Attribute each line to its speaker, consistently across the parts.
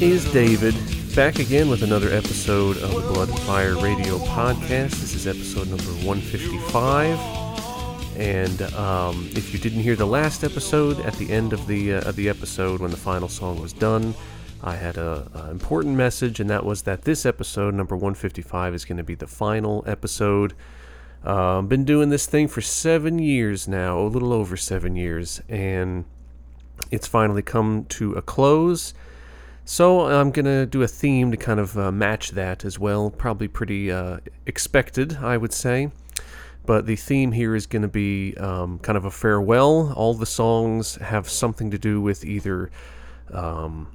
Speaker 1: Is David back again with another episode of the Blood Fire Radio Podcast. This is episode number 155. And um, if you didn't hear the last episode, at the end of the uh, of the episode, when the final song was done, I had a, a important message, and that was that this episode, number 155, is going to be the final episode. Uh, been doing this thing for seven years now, a little over seven years, and it's finally come to a close. So I'm going to do a theme to kind of uh, match that as well. Probably pretty uh, expected, I would say. But the theme here is going to be um, kind of a farewell. All the songs have something to do with either um,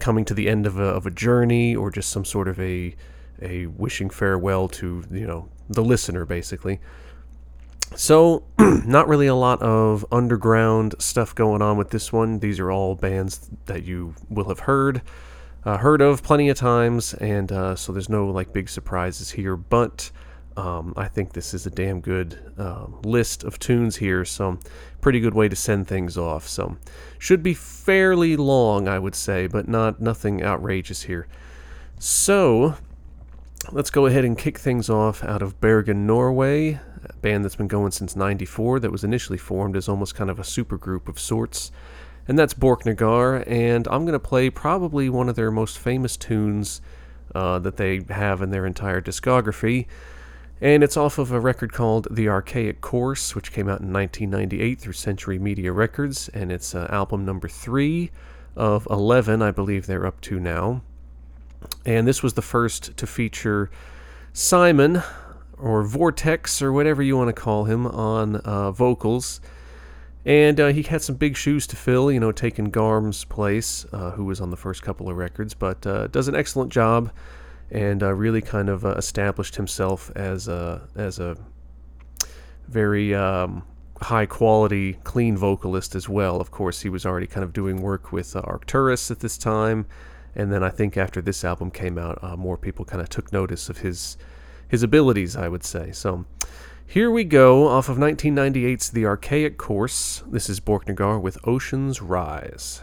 Speaker 1: coming to the end of a, of a journey or just some sort of a a wishing farewell to you know the listener basically. So, not really a lot of underground stuff going on with this one. These are all bands that you will have heard, uh, heard of plenty of times, and uh, so there's no like big surprises here. But um, I think this is a damn good uh, list of tunes here, so pretty good way to send things off. So, should be fairly long, I would say, but not nothing outrageous here. So, let's go ahead and kick things off out of Bergen, Norway band that's been going since 94 that was initially formed as almost kind of a supergroup of sorts. And that's Borknagar, and I'm going to play probably one of their most famous tunes uh, that they have in their entire discography. And it's off of a record called The Archaic Course, which came out in 1998 through Century Media Records, and it's uh, album number three of 11, I believe they're up to now. And this was the first to feature Simon, or Vortex or whatever you want to call him on uh, vocals. And uh, he had some big shoes to fill, you know, taking Garm's place, uh, who was on the first couple of records, but uh, does an excellent job and uh, really kind of uh, established himself as a, as a very um, high quality, clean vocalist as well. Of course, he was already kind of doing work with Arcturus at this time. And then I think after this album came out, more people kind of took notice of his his abilities, I would say. So here we go off of 1998's The Archaic Course. This is Borknagar with Ocean's Rise.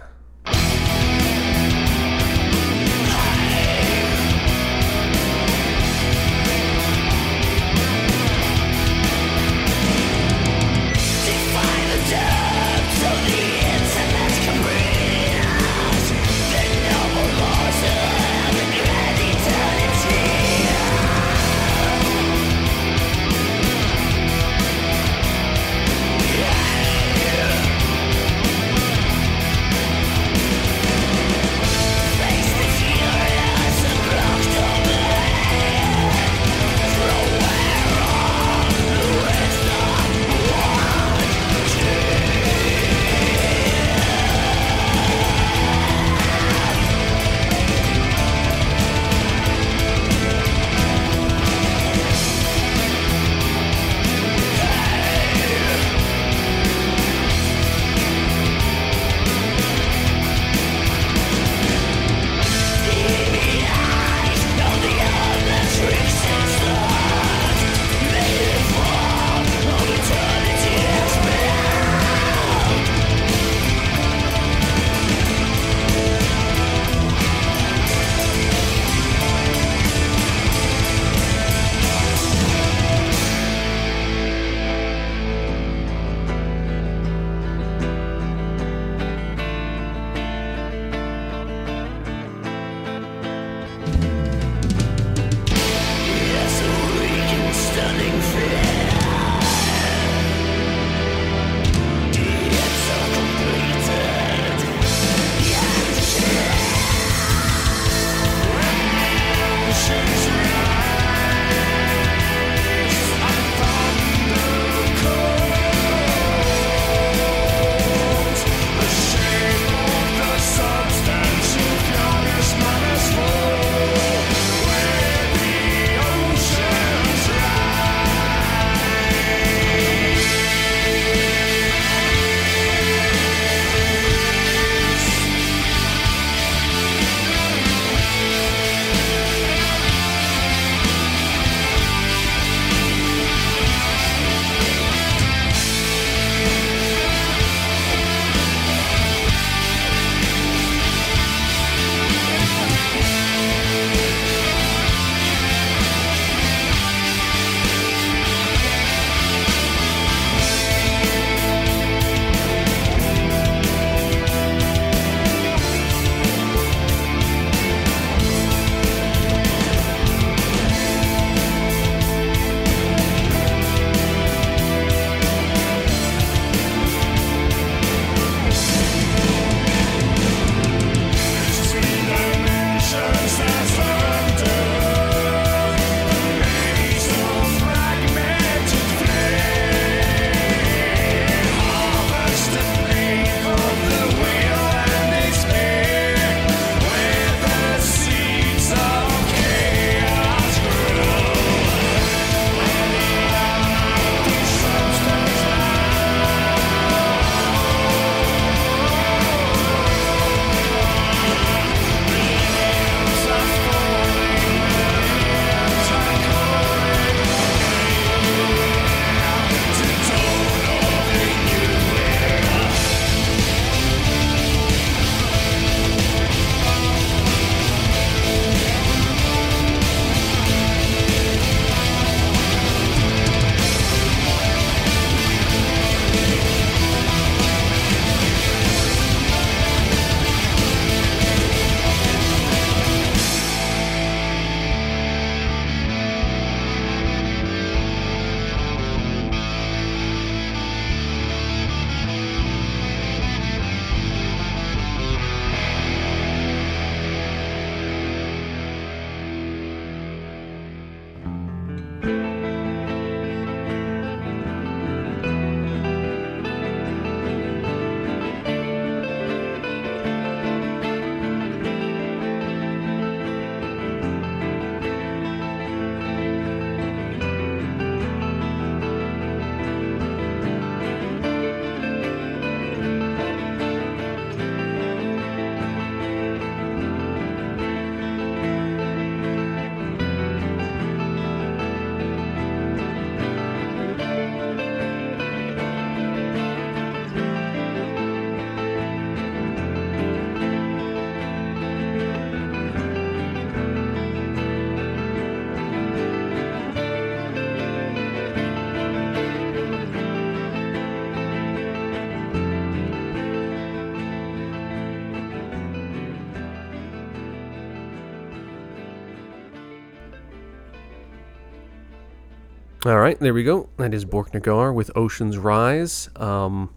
Speaker 1: All right, there we go. That is Borknagar with Ocean's Rise. Um,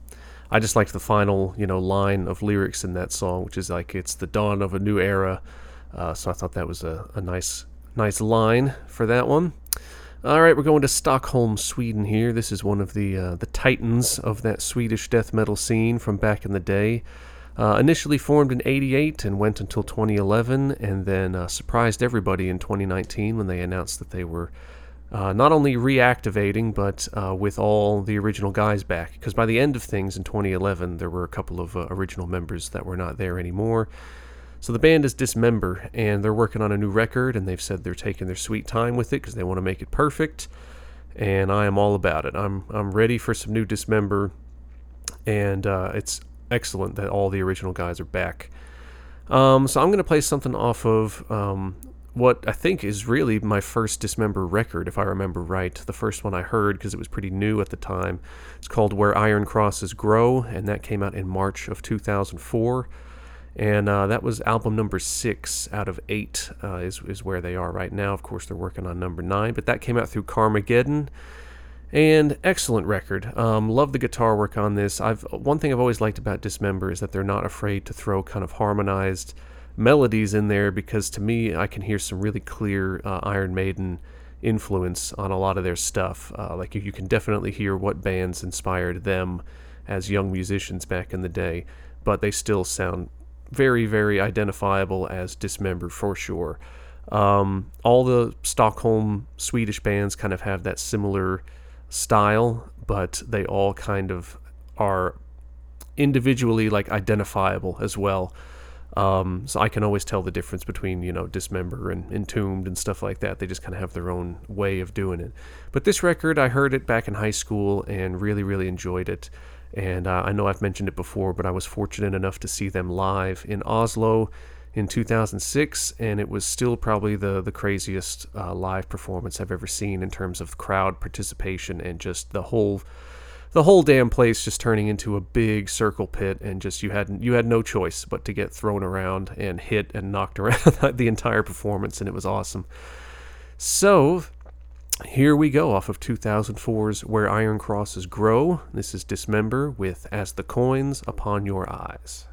Speaker 1: I just liked the final, you know, line of lyrics in that song, which is like it's the dawn of a new era. Uh, so I thought that was a, a nice, nice line for that one. All right, we're going to Stockholm, Sweden. Here, this is one of the uh, the titans of that Swedish death metal scene from back in the day. Uh, initially formed in 88 and went until 2011, and then uh, surprised everybody in 2019 when they announced that they were uh, not only reactivating, but uh, with all the original guys back. Because by the end of things in 2011, there were a couple of uh, original members that were not there anymore. So the band is Dismember, and they're working on a new record, and they've said they're taking their sweet time with it because they want to make it perfect. And I am all about it. I'm I'm ready for some new Dismember, and uh, it's excellent that all the original guys are back. Um, so I'm going to play something off of um, what I think is really my first Dismember record, if I remember right. The first one I heard because it was pretty new at the time. It's called Where Iron Crosses Grow, and that came out in March of 2004. And uh, that was album number six out of eight, uh, is, is where they are right now. Of course, they're working on number nine, but that came out through Karmageddon. And excellent record. Um, love the guitar work on this. I've one thing I've always liked about Dismember is that they're not afraid to throw kind of harmonized melodies in there because to me I can hear some really clear uh, Iron Maiden influence on a lot of their stuff. Uh, like you can definitely hear what bands inspired them as young musicians back in the day, but they still sound very, very identifiable as Dismember for sure. Um, all the Stockholm Swedish bands kind of have that similar style, but they all kind of are individually like identifiable as well. Um, so I can always tell the difference between, you know, Dismember and Entombed and stuff like that. They just kind of have their own way of doing it. But this record, I heard it back in high school and really, really enjoyed it. And uh, I know I've mentioned it before, but I was fortunate enough to see them live in Oslo in 2006, and it was still probably the the craziest uh, live performance I've ever seen in terms of crowd participation and just the whole the whole damn place just turning into a big circle pit and just you had you had no choice but to get thrown around and hit and knocked around the entire performance and it was awesome. So here we go off of 2004's Where Iron Crosses Grow. This is Dismember with As the Coins Upon Your Eyes.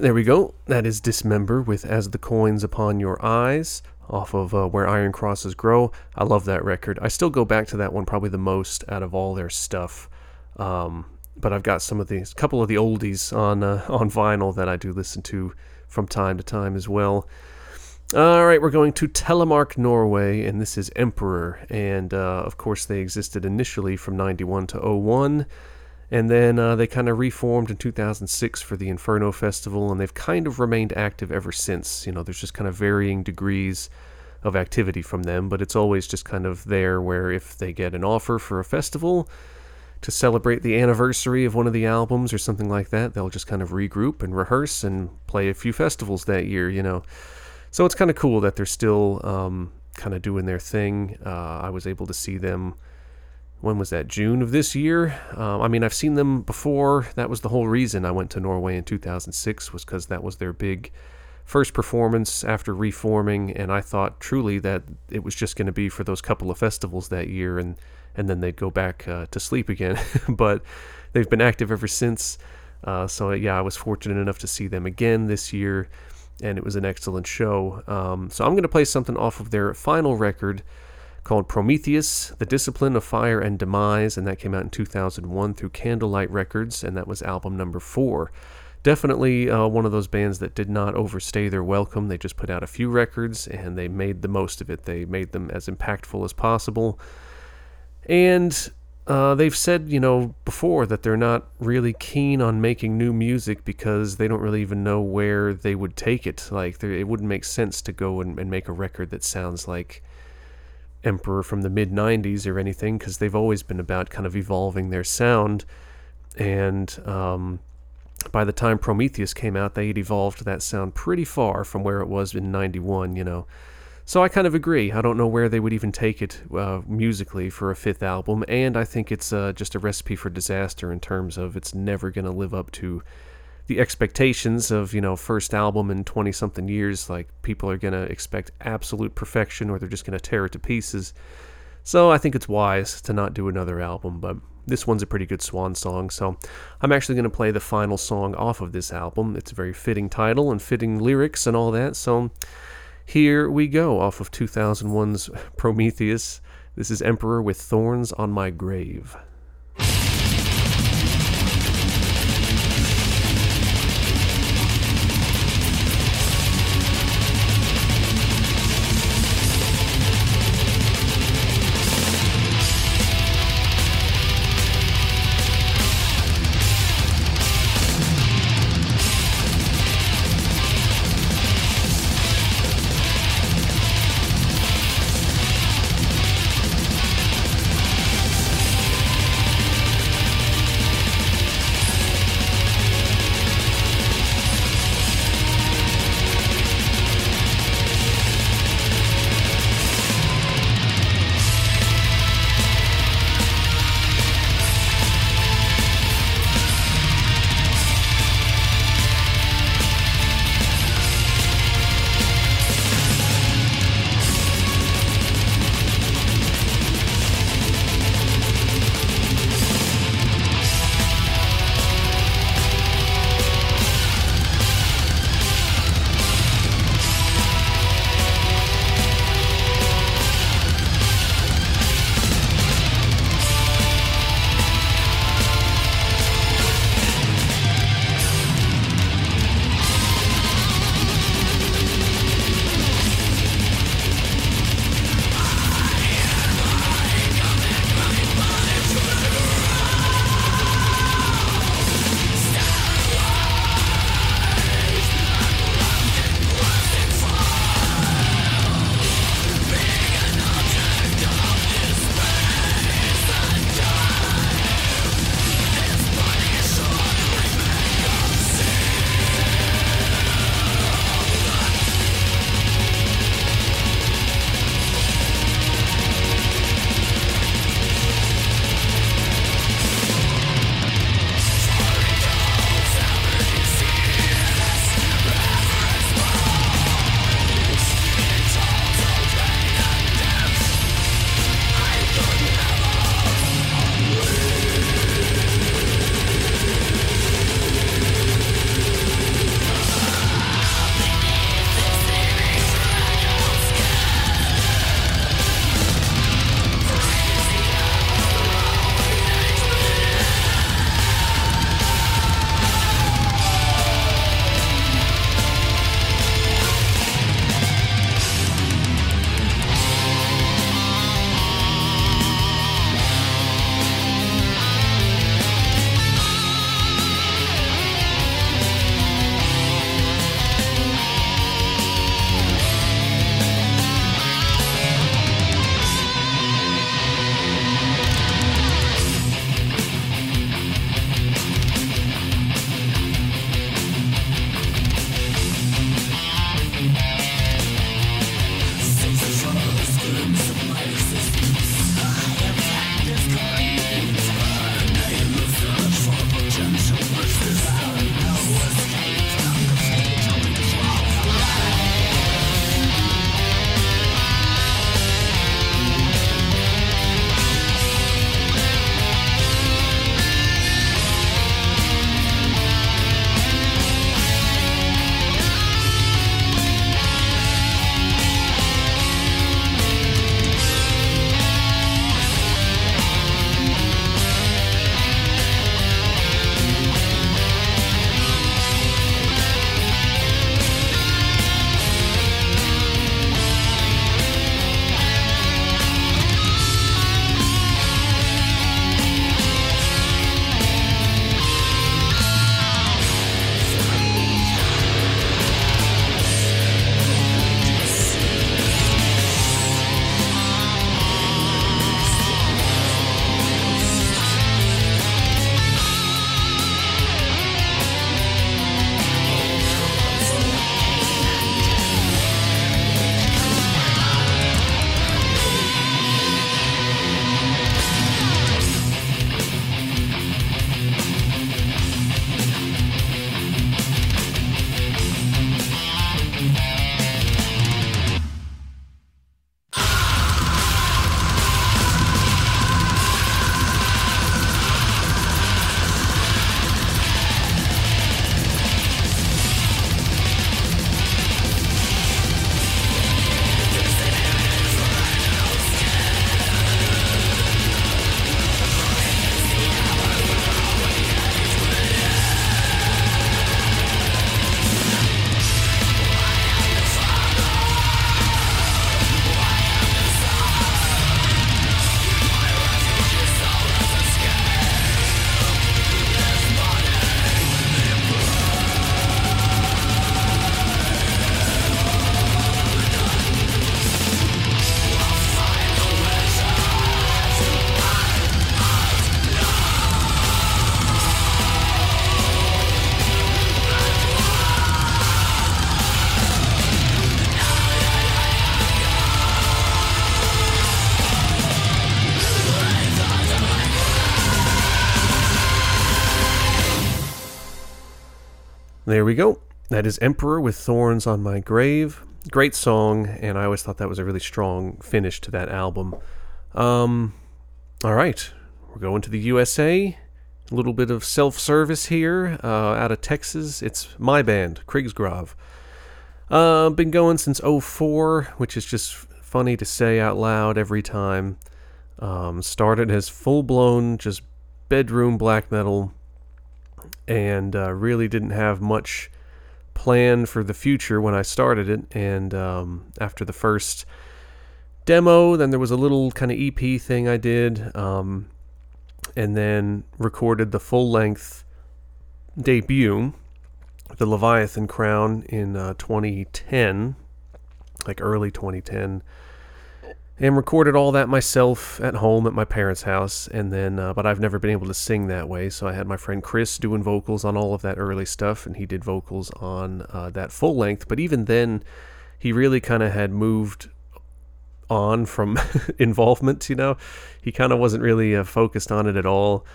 Speaker 1: Right, there we go. That is Dismember with As the Coins Upon Your Eyes off of uh, Where Iron Crosses Grow. I love that record. I still go back to that one probably the most out of all their stuff. Um, but I've got some of these, a couple of the oldies on uh, on vinyl that I do listen to from time to time as well. All right, we're going to Telemark, Norway, and this is Emperor. And uh, of course, they existed initially from 91 to 01. And then uh, they kind of reformed in 2006 for the Inferno Festival, and they've kind of remained active ever since. You know, there's just kind of varying degrees of activity from them, but it's always just kind of there where if they get an offer for a festival to celebrate the anniversary of one of the albums or something like that, they'll just kind of regroup and rehearse and play a few festivals that year, you know. So it's kind of cool that they're still um, kind of doing their thing. Uh, I was able to see them when was that June of this year? Um, I mean, I've seen them before. That was the whole reason I went to Norway in 2006 was because that was their big first performance after reforming, and I thought truly that it was just going to be for those couple of festivals that year, and and then they'd go back uh, to sleep again. but they've been active ever since. Uh, so yeah, I was fortunate enough to see them again this year, and it was an excellent show. Um, so I'm going to play something off of their final record called Prometheus, The Discipline of Fire and Demise, and that came out in 2001 through Candlelight Records, and that was album number four. Definitely uh, one of those bands that did not overstay their welcome. They just put out a few records and they made the most of it. They made them as impactful as possible. And uh, they've said, you know, before that they're not really keen on making new music because they don't really even know where they would take it. Like, it wouldn't make sense to go and, and make a record that sounds like Emperor from the mid 90s or anything because they've always been about kind of evolving their sound. And um, by the time Prometheus came out, they had evolved that sound pretty far from where it was in 91, you know. So I kind of agree. I don't know where they would even take it uh, musically for a fifth album, and I think it's uh, just a recipe for disaster in terms of it's never going to live up to the expectations of you know first album in 20 something years like people are going to expect absolute perfection or they're just going to tear it to pieces. So i think it's wise to not do another album but this one's a pretty good swan song so i'm actually going to play the final song off of this album. It's a very fitting title and fitting lyrics and all that so here we go off of 2001's prometheus. This is emperor with thorns on my grave we go. That is Emperor with Thorns on My Grave. Great song, and I always thought that was a really strong finish to that album. Um, all right, we're going to the USA. A little bit of self service here uh, out of Texas. It's my band, Krigsgrav. Uh, been going since 04, which is just funny to say out loud every time. Um, started as full blown, just bedroom black metal, and uh, really didn't have much plan for the future when I started it. And um, after the first demo, then there was a little kind of EP thing I did, um, and then recorded the full length debut, The Leviathan Crown, in uh, 2010, like early 2010 and recorded all that myself at home at my parents' house. And then, uh, but I've never been able to sing that way, so I had my friend Chris doing vocals on all of that early stuff, and he did vocals on uh, that full length. But even then, he really kind of had moved on from involvement. You know, he kind of wasn't really uh, focused on it at all.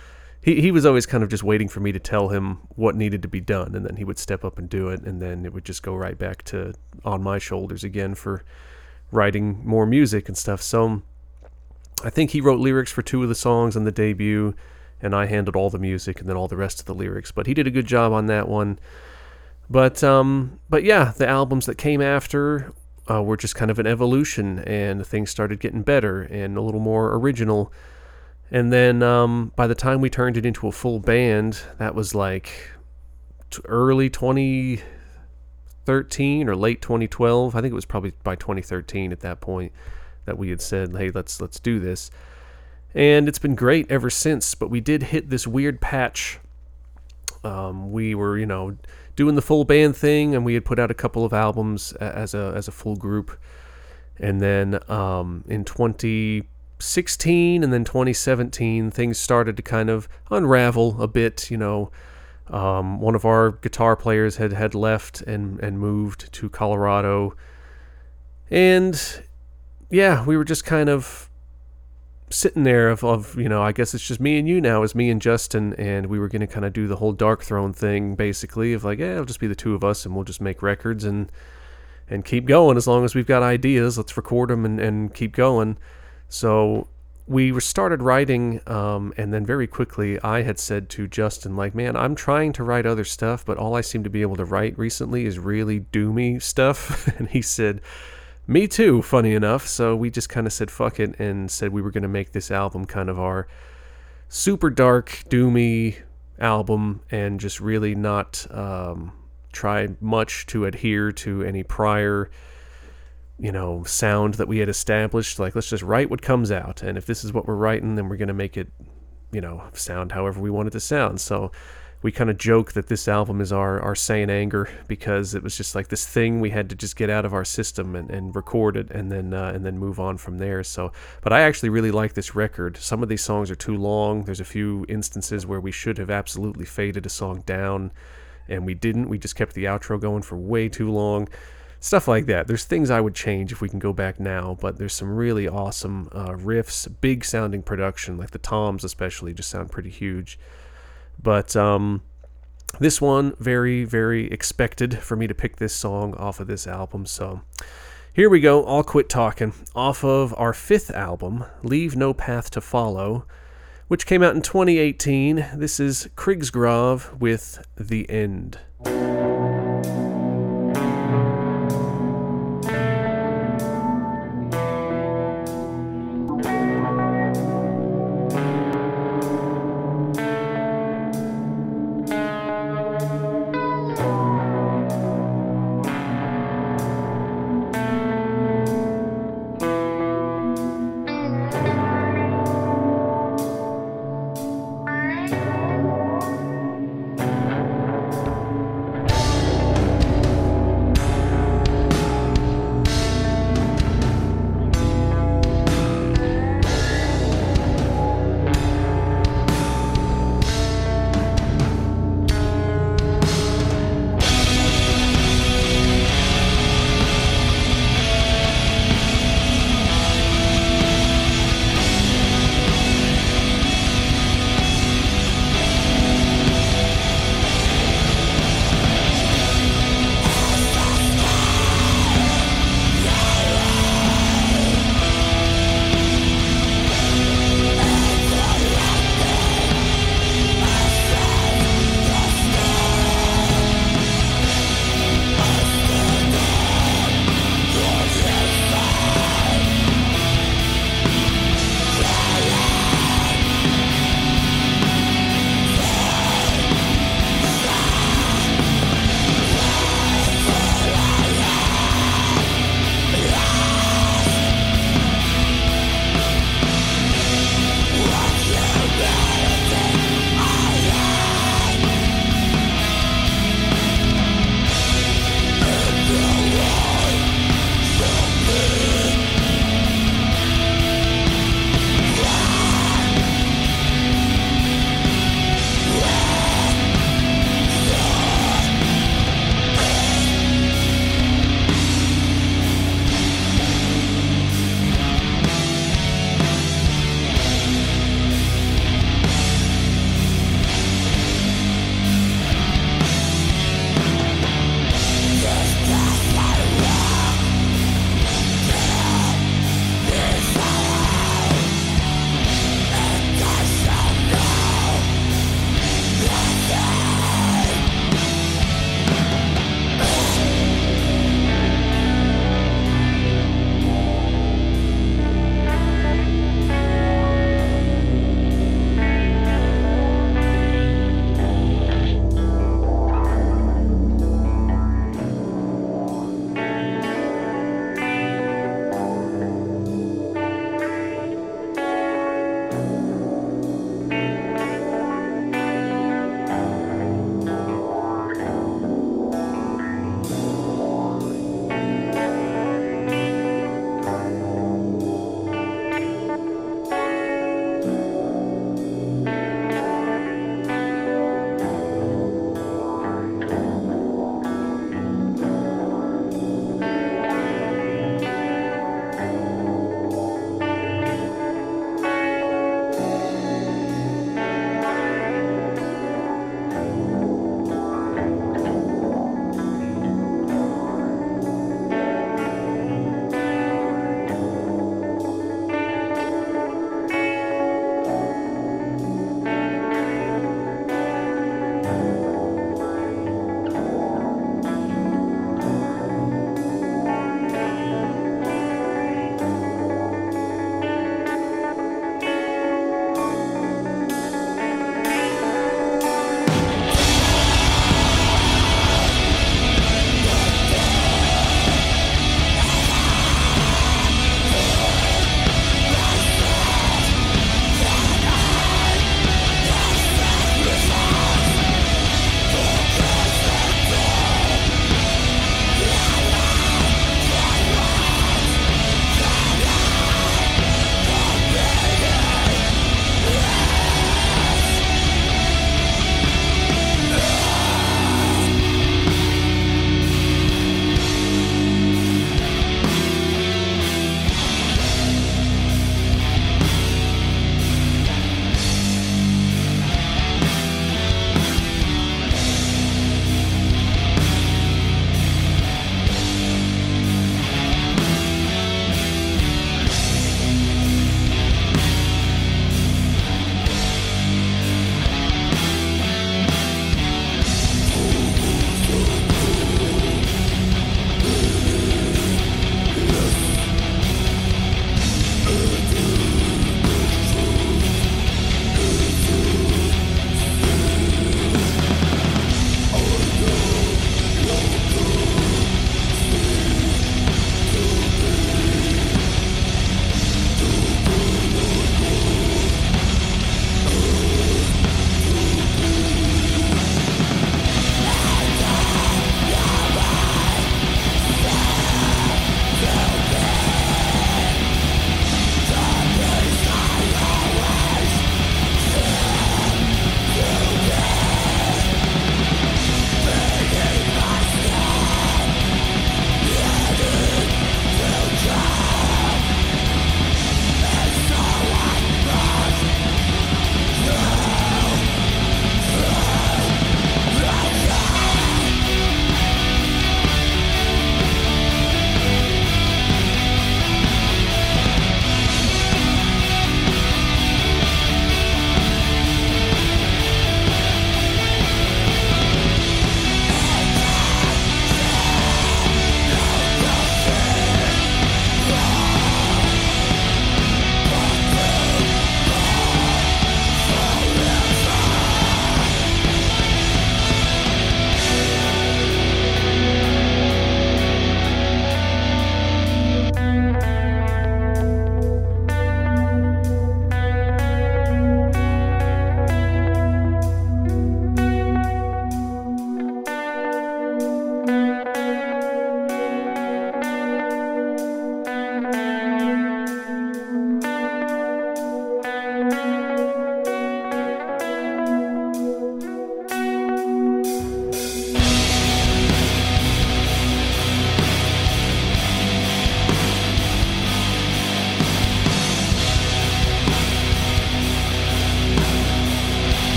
Speaker 1: He, he was always kind of just waiting for me to tell him what needed to be done, and then he would step up and do it, and then it would just go right back to on my shoulders again for writing more music and stuff. So I think he wrote lyrics for two of the songs on the debut, and I handled all the music and then all the rest of the lyrics. But he did a good job on that one. But um, but yeah, the albums that came after uh, were just kind of an evolution, and things started getting better and a little more original. And then um, by the time we turned it into a full band, that was like early 20 2013 or late 2012. I think it was probably by 2013 at that point that we had said, "Hey, let's let's do this." And it's been great ever since. But we did hit this weird patch. Um, we were, you know, doing the full band thing, and we had put out a couple of albums as a as a full group. And then um, in 2016 and then 2017, things started to kind of unravel a bit. You know, um, one of our guitar players had, had left and, and moved to Colorado. And yeah, we were just kind of sitting there of, of, you know, I guess it's just me and you now, is me and Justin, and we were to kind of do the whole Darkthrone thing, basically, of like, yeah, it'll just be the two of us, and we'll just make records and and keep going as long as we've got ideas. Let's record them and, and keep going. So we started writing, um, and then very quickly, I had said to Justin, like, man, I'm trying to write other stuff, but all I seem to be able to write recently is really doomy stuff. and he said, me too, funny enough. So we just kind of said, fuck it, and said we were going to make this album kind of our super dark, doomy album, and just really not um, try much to adhere to any prior you know, sound that we had established. Like, let's just write what comes out. And if this is what we're writing, then we're going to make it, you know, sound however we want it to sound. So we kind of joke that this album is our, our Saint Anger because it was just like this thing we had to just get out of our system and, and record it and then, uh, and then move on from there. So, but I actually really like this record. Some of these songs are too long. There's a few instances where we should have absolutely faded a song down and we didn't. We just kept the outro going for way too long stuff like that. There's things I would change if we can go back now, but there's some really awesome uh, riffs, big sounding production, like the toms especially, just sound pretty huge. But um, this one, very, very expected for me to pick this song off of this album. So here we go. I'll quit talking. Off of our fifth album, Leave No Path to Follow, which came out in 2018. This is Krigsgrav with The End.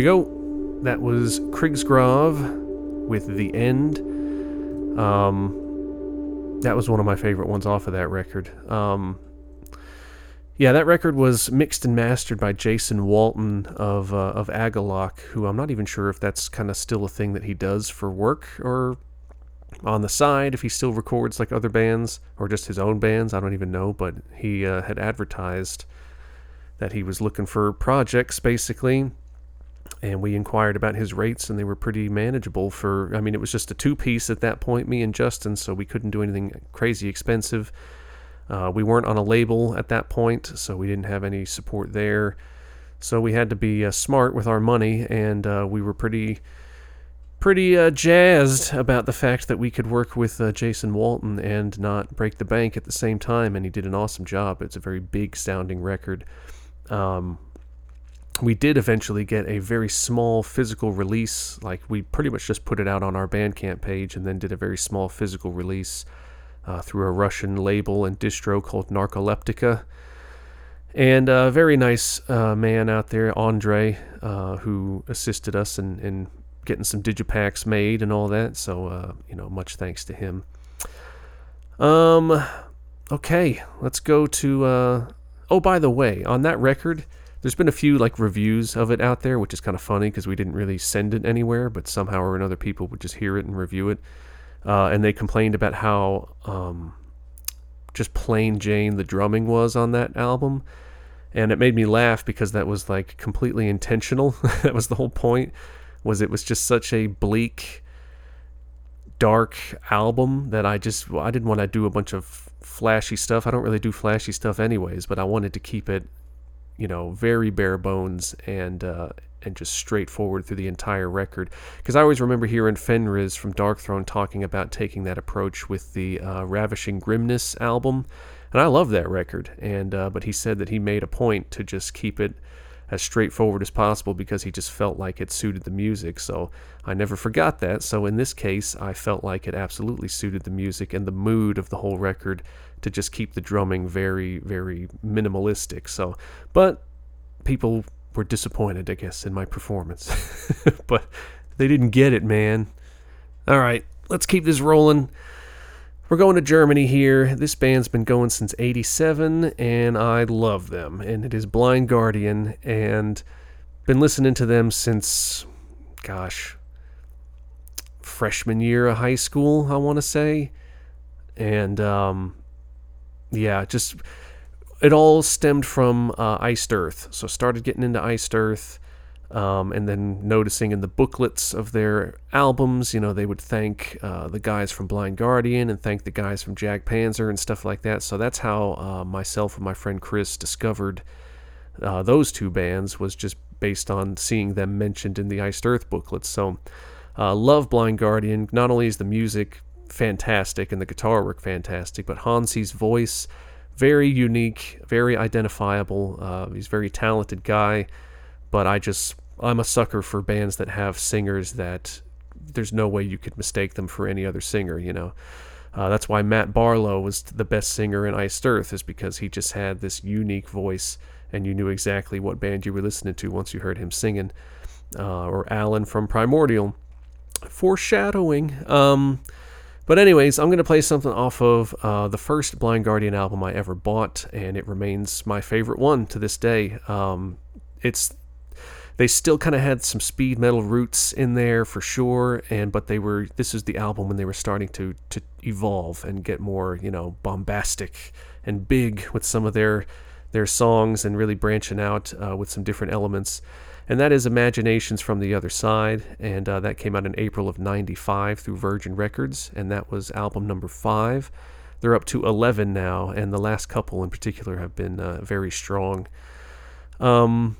Speaker 1: We go. That was Krigsgrav with The End. Um, that was one of my favorite ones off of that record. Um, yeah, that record was mixed and mastered by Jason Walton of uh, of Agalloch, who I'm not even sure if that's kind of still a thing that he does for work or on the side, if he still records like other bands or just his own bands. I don't even know, but he uh, had advertised that he was looking for projects basically. And we inquired about his rates, and they were pretty manageable for. I mean, it was just a two piece at that point, me and Justin, so we couldn't do anything crazy expensive uh, we weren't on a label at that point, so we didn't have any support there. So we had to be uh, smart with our money, and uh, we were pretty, pretty uh, jazzed about the fact that we could work with uh, Jason Walton and not break the bank at the same time. And he did an awesome job. It's a very big sounding record. Um, we did eventually get a very small physical release. Like we pretty much just put it out on our Bandcamp page, and then did a very small physical release uh, through a Russian label and distro called Narcoleptica. And a very nice uh, man out there, Andre, uh, who assisted us in, in getting some digipacks made and all that. So, uh, you know, much thanks to him. Um, okay, let's go to. Uh, oh, by the way, on that record, there's been a few like reviews of it out there, which is kind of funny because we didn't really send it anywhere, but somehow or another people would just hear it and review it uh, and they complained about how um, just plain Jane the drumming was on that album, and it made me laugh because that was like completely intentional. that was the whole point. Was it was just such a bleak, dark album that I just I didn't want to do a bunch of flashy stuff. I don't really do flashy stuff anyways, but I wanted to keep it, you know, very bare bones and uh, and just straightforward through the entire record. Because I always remember hearing Fenriz from Darkthrone talking about taking that approach with the uh, Ravishing Grimness album, and I love that record. And uh, but he said that he made a point to just keep it as straightforward as possible because he just felt like it suited the music. So I never forgot that. So in this case, I felt like it absolutely suited the music and the mood of the whole record to just keep the drumming very, very minimalistic. So, but people were disappointed, I guess, in my performance. but they didn't get it, man. All right, let's keep this rolling. We're going to Germany here. This band's been going since 87, and I love them. And it is Blind Guardian, and been listening to them since, gosh, freshman year of high school, I want to say. And, um, yeah, just it all stemmed from uh, Iced Earth. So started getting into Iced Earth, um, and then noticing in the booklets of their albums, you know, they would thank uh, the guys from Blind Guardian and thank the guys from Jag Panzer and stuff like that. So that's how uh, myself and my friend Chris discovered uh, those two bands was just based on seeing them mentioned in the Iced Earth booklets. So uh, love Blind Guardian. Not only is the music fantastic and the guitar work fantastic, but Hansi's voice very unique, very identifiable. Uh, he's a very talented guy, but I just I'm a sucker for bands that have singers that there's no way you could mistake them for any other singer. You know, uh, that's why Matt Barlow was the best singer in Iced Earth, is because he just had this unique voice, and you knew exactly what band you were listening to once you heard him singing. Uh, or Alan from Primordial, foreshadowing. Um, but anyways, I'm gonna play something off of uh, the first Blind Guardian album I ever bought, and it remains my favorite one to this day. Um, it's they still kind of had some speed metal roots in there for sure, and but they were this is the album when they were starting to to evolve and get more you know bombastic and big with some of their their songs and really branching out uh, with some different elements and that is Imaginations from the Other Side, and uh, that came out in April of '95 through Virgin Records, and that was album number five. They're up to 11 now, and the last couple in particular have been uh, very strong. Um,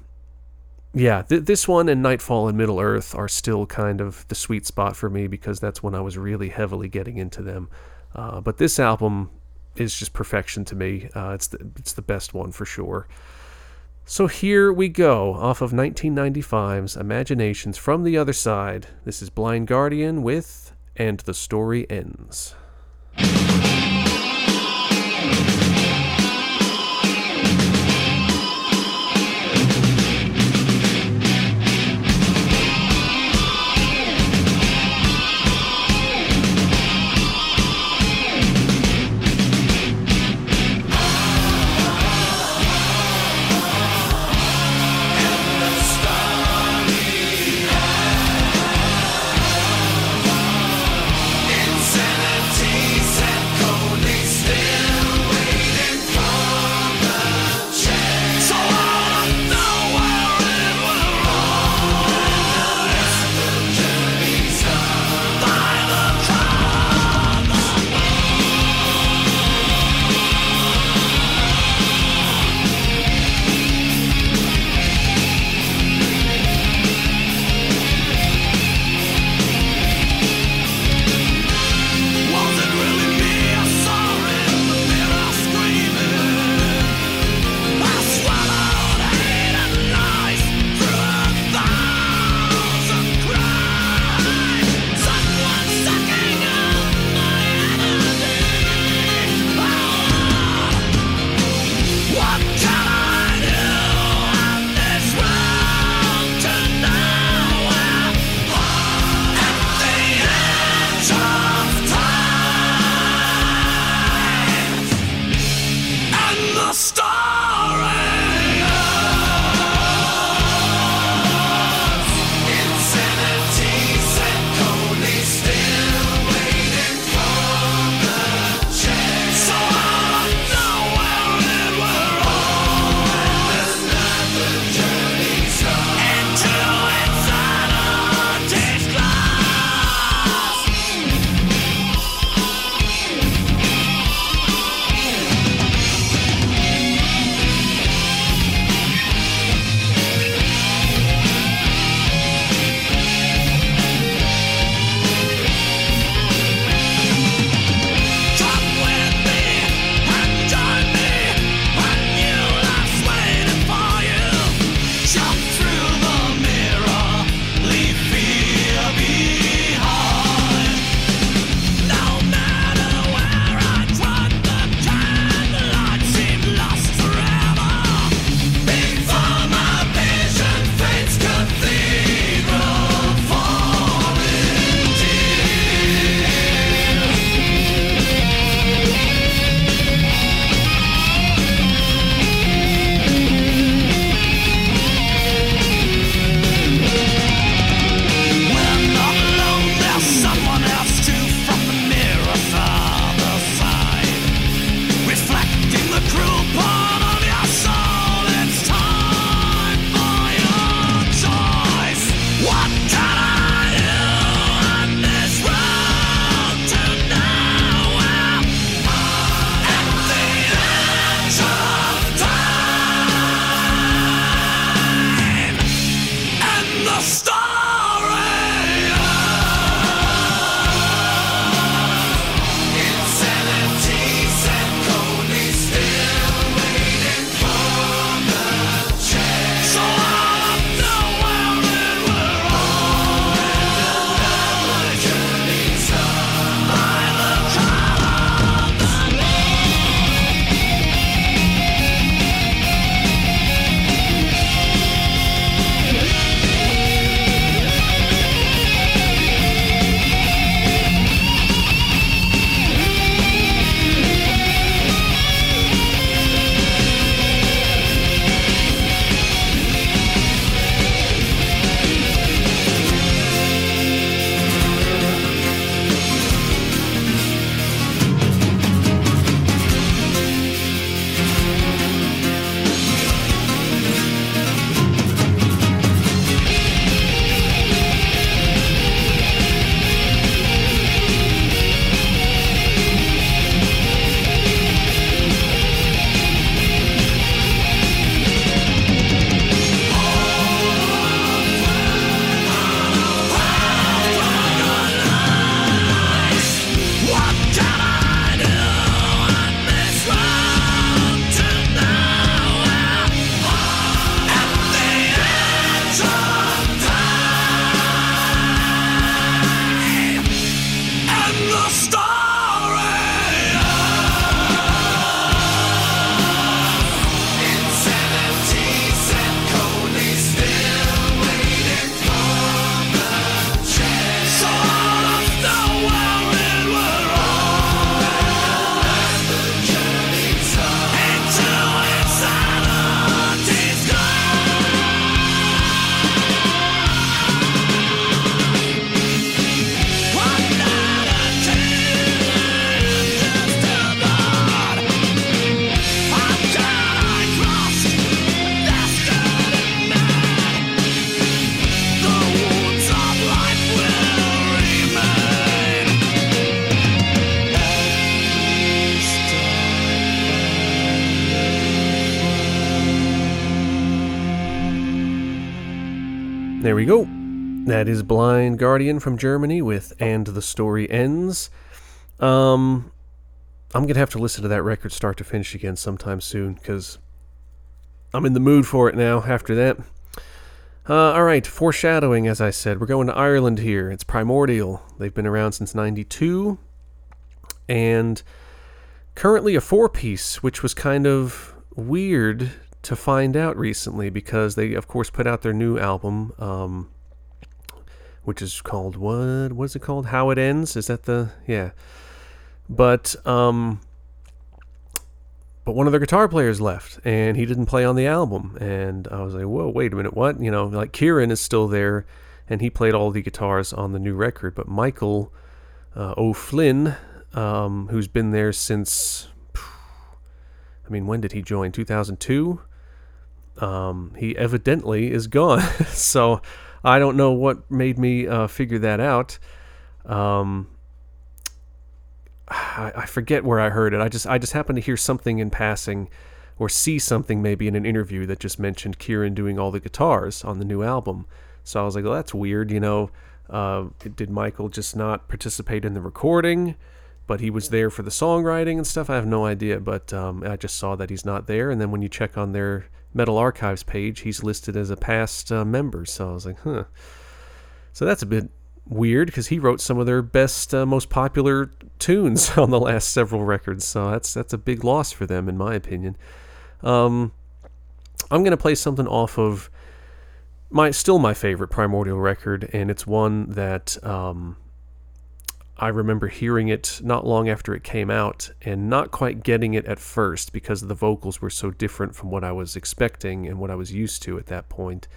Speaker 1: yeah, th- this one and Nightfall in Middle Earth are still kind of the sweet spot for me because that's when I was really heavily getting into them. Uh, but this album is just perfection to me. Uh, it's the it's the best one for sure. So here we go, off of 1995's Imaginations from the Other Side. This is Blind Guardian with And the Story Ends. That is Blind Guardian from Germany with And the Story Ends. Um, I'm going to have to listen to that record start to finish again sometime soon because I'm in the mood for it now after that. Uh, all right, foreshadowing, as I said. We're going to Ireland here. It's Primordial. They've been around since 92. And currently a four piece, which was kind of weird to find out recently because they, of course, put out their new album, um, which is called what? What's it called? How It Ends? Is that the yeah? But um, but one of their guitar players left, and he didn't play on the album. And I was like, whoa, wait a minute, what? You know, like Kieran is still there, and he played all the guitars on the new record, but Michael uh, O'Flynn, um, who's been there since. I mean, when did he join? 2002? um, he evidently is gone. so I don't know what made me uh, figure that out. Um, I, I, forget where I heard it. I just I just happened to hear something in passing, or see something maybe in an interview that just mentioned Kieran doing all the guitars on the new album. So I was like, well, that's weird. You know, uh, did Michael just not participate in the recording? But he was there for the songwriting and stuff. I have no idea. But um, I just saw that he's not there. And then when you check on their Metal Archives page, he's listed as a past uh, member. So I was like, huh. So that's a bit weird because he wrote some of their best, uh, most popular tunes on the last several records. So that's that's a big loss for them, in my opinion. Um, I'm gonna play something off of my still my favorite Primordial record, and it's one that um, I remember hearing it not long after it came out and not quite getting it at first because the vocals were so different from what I was expecting and what I was used to at that point.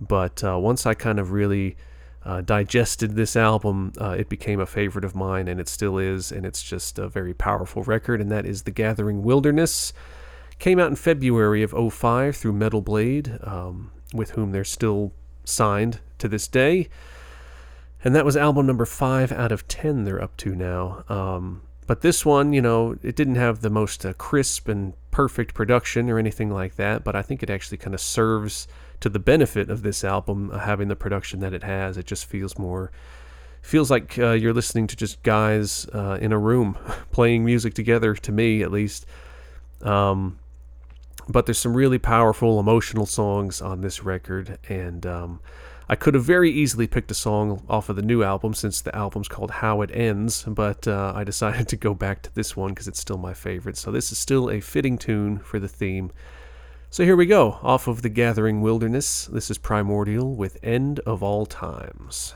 Speaker 1: But uh, once I kind of really uh, digested this album, uh, it became a favorite of mine, and it still is. And it's just a very powerful record, and that is The Gathering Wilderness. Came out in February of 05 through Metal Blade, um, with whom they're still signed to this day and that was album number five out of ten they're up to now. Um, but this one, you know, it didn't have the most uh, crisp and perfect production or anything like that, but I think it actually kind of serves to the benefit of this album uh, having the production that it has. It just feels more feels like uh, you're listening to just guys uh, in a room playing music together to me at least um, but there's some really powerful emotional songs on this record and um, I could have very easily picked a song off of the new album since the album's called How It Ends, but uh, I decided to go back to this one because it's still my favorite. So this is still a fitting tune for the theme. So here we go, off of The Gathering Wilderness. This is Primordial with End of All Times.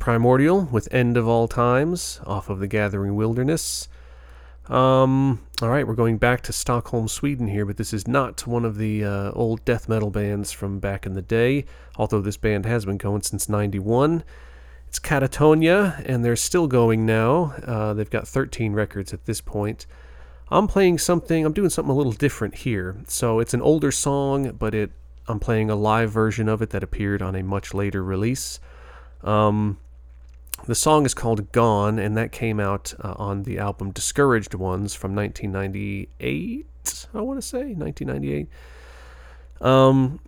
Speaker 1: Primordial with End of All Times off of the Gathering Wilderness. Um, all right, we're going back to Stockholm, Sweden here, but this is not one of the uh, old death metal bands from back in the day, although this band has been going since 91. It's Katatonia, and they're still going now. Uh, they've got 13 records at this point. I'm playing something, I'm doing something a little different here. So it's an older song, but it I'm playing a live version of it that appeared on a much later release. Um, the song is called Gone, and that came out uh, on the album Discouraged Ones from 1998, I want to say, 1998. Um,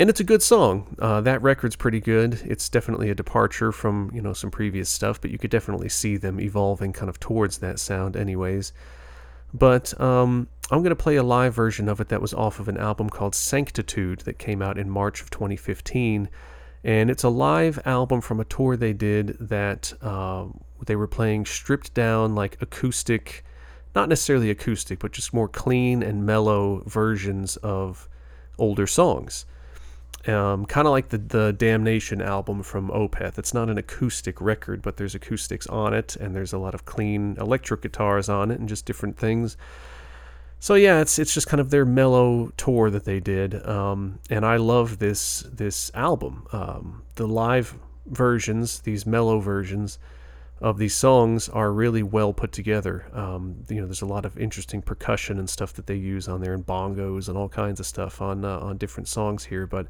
Speaker 1: and it's a good song. Uh, that record's pretty good. It's definitely a departure from, you know, some previous stuff, but you could definitely see them evolving kind of towards that sound anyways. But um, I'm going to play a live version of it that was off of an album called Sanctitude that came out in March of 2015 and it's a live album from a tour they did that uh, they were playing stripped down, like acoustic, not necessarily acoustic, but just more clean and mellow versions of older songs. Um, kind of like the, the Damnation album from Opeth. It's not an acoustic record, but there's acoustics on it, and there's a lot of clean electric guitars on it, and just different things. So yeah, it's it's just kind of their mellow tour that they did, um, and I love this this album. Um, the live versions, these mellow versions of these songs, are really well put together. Um, you know, there's a lot of interesting percussion and stuff that they use on there, and bongos and all kinds of stuff on uh, on different songs here. But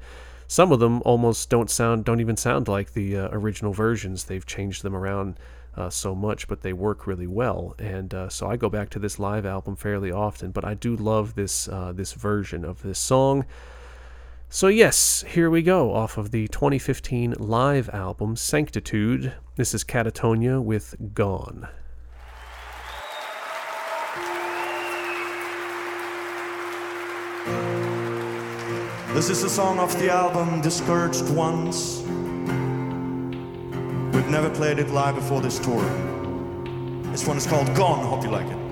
Speaker 1: some of them almost don't sound, don't even sound like the uh, original versions. They've changed them around uh, so much, but they work really well. And uh, so I go back to this live album fairly often, but I do love this uh, this version of this song. So yes, here we go off of the 2015 live album Sanctitude. This is Katatonia with Gone.
Speaker 2: This is a song off the album Discouraged Ones. We've never played it live before this tour. This one is called Gone. Hope you like it.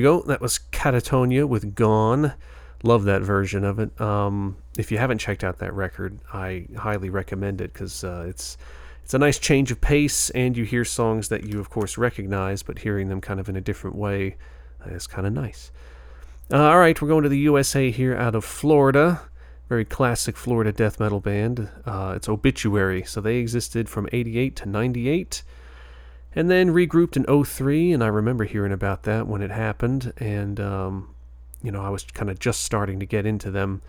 Speaker 1: We go. That was Katatonia with Gone. Love that version of it. Um, if you haven't checked out that record, I highly recommend it because uh, it's it's a nice change of pace, and you hear songs that you, of course, recognize, but hearing them kind of in a different way is kind of nice. Uh, all right, we're going to the USA here out of Florida. Very classic Florida death metal band. Uh, it's Obituary. So they existed from 88 to 98 and then regrouped in 03 and i remember hearing about that when it happened and um, you know i was kind of just starting to get into them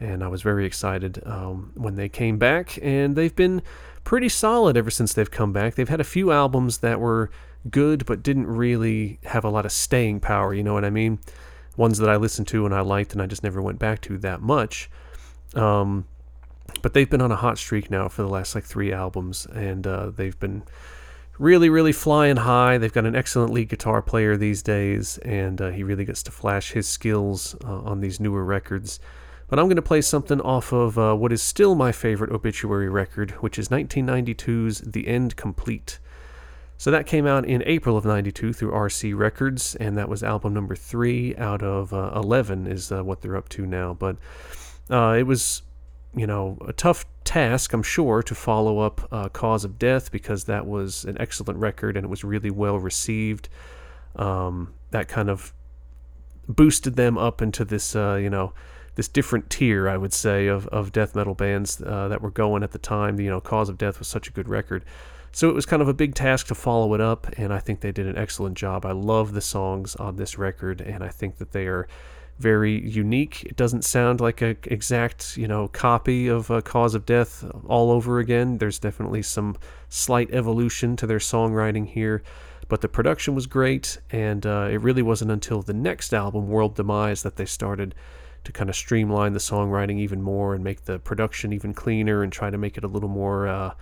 Speaker 1: and i was very excited um, when they came back and they've been pretty solid ever since they've come back. They've had a few albums that were good but didn't really have a lot of staying power you know what i mean? Ones that i listened to and i liked and i just never went back to that much. Um, but they've been on a hot streak now for the last like three albums and uh, they've been really, really flying high. They've got an excellent lead guitar player these days, and uh, he really gets to flash his skills uh, on these newer records. But I'm going to play something off of uh, what is still my favorite obituary record, which is 1992's The End Complete. So that came out in April of 92 through RC Records, and that was album number three out of uh, 11, is uh, what they're up to now. But uh, it was you know, a tough task, I'm sure, to follow up uh, Cause of Death because that was an excellent record and it was really well received. Um, that kind of boosted them up into this, uh, you know, this different tier, I would say, of, of death metal bands uh, that were going at the time. You know, Cause of Death was such a good record. So it was kind of a big task to follow it up, and I think they did an excellent job. I love the songs on this record, and I think that they are very unique. It doesn't sound like an exact, you know, copy of a Cause of Death all over again. There's definitely some slight evolution to their songwriting here, but the production was great, and uh, it really wasn't until the next album, World Demise, that they started to kind of streamline the songwriting even more and make the production even cleaner and try to make it a little more. Uh,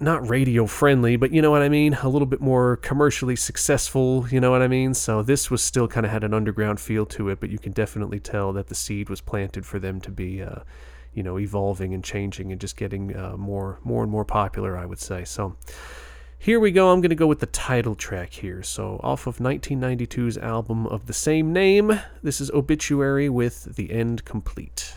Speaker 1: not radio friendly, but you know what I mean? A little bit more commercially successful, you know what I mean? So this was still kind of had an underground feel to it, but you can definitely tell that the seed was planted for them to be, uh, you know, evolving and changing and just getting uh, more, more and more popular, I would say. So here we go. I'm going to go with the title track here. So off of 1992's album of the same name, this is Obituary with The End Complete.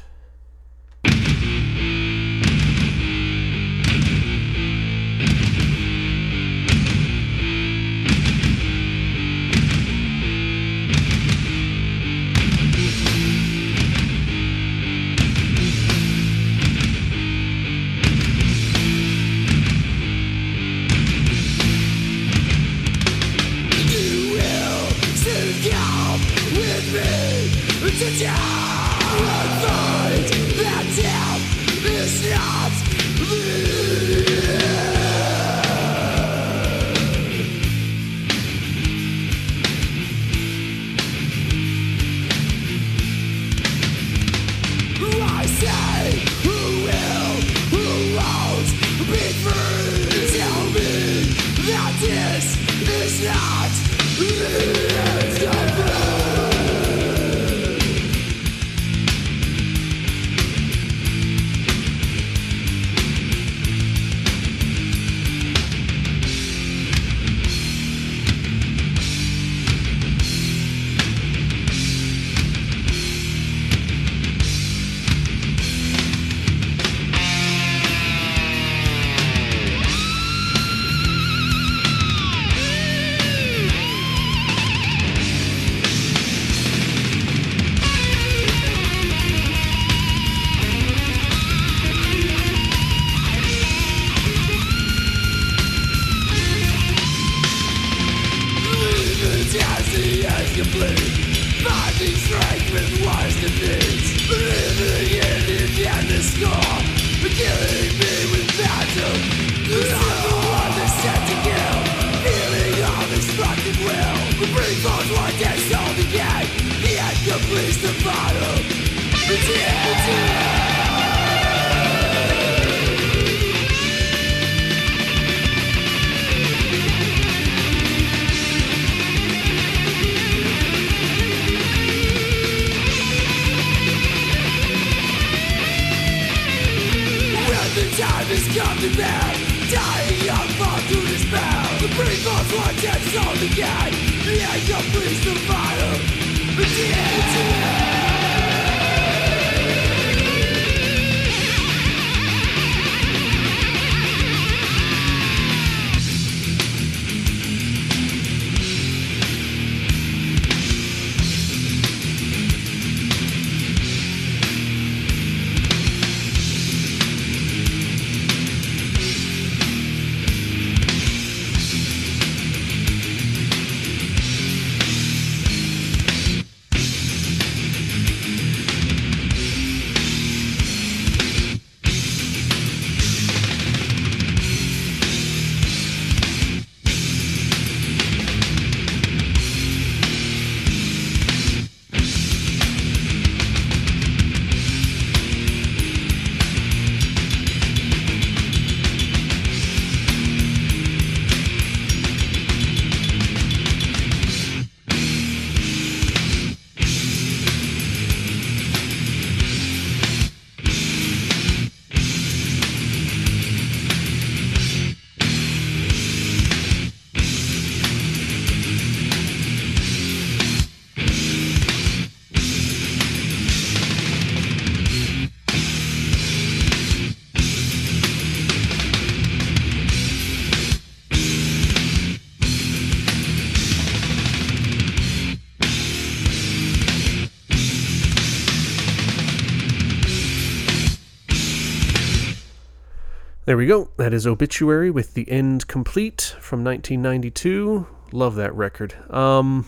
Speaker 1: There we go. That is Obituary with The End Complete from 1992. Love that record. Um,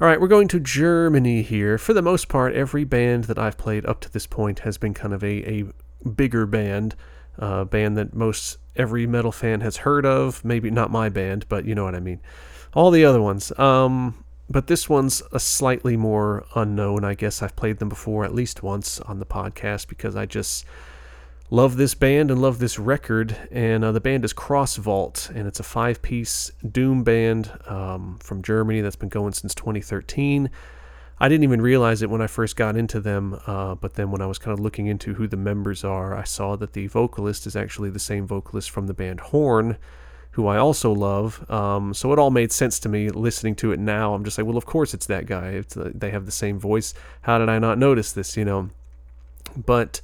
Speaker 1: all right, we're going to Germany here. For the most part, every band that I've played up to this point has been kind of a, a bigger band, a uh, band that most every metal fan has heard of. Maybe not my band, but you know what I mean. All the other ones. Um, but this one's a slightly more unknown. I guess I've played them before at least once on the podcast because I just love this band and love this record. And uh, the band is Cross Vault, and it's a five piece Doom band um, from Germany that's been going since 2013. I didn't even realize it when I first got into them, uh, but then when I was kind of looking into who the members are, I saw that the vocalist is actually the same vocalist from the band Horn, who I also love. Um, so it all made sense to me listening to it now. I'm just like, well, of course it's that guy. It's, uh, they have the same voice. How did I not notice this, you know? But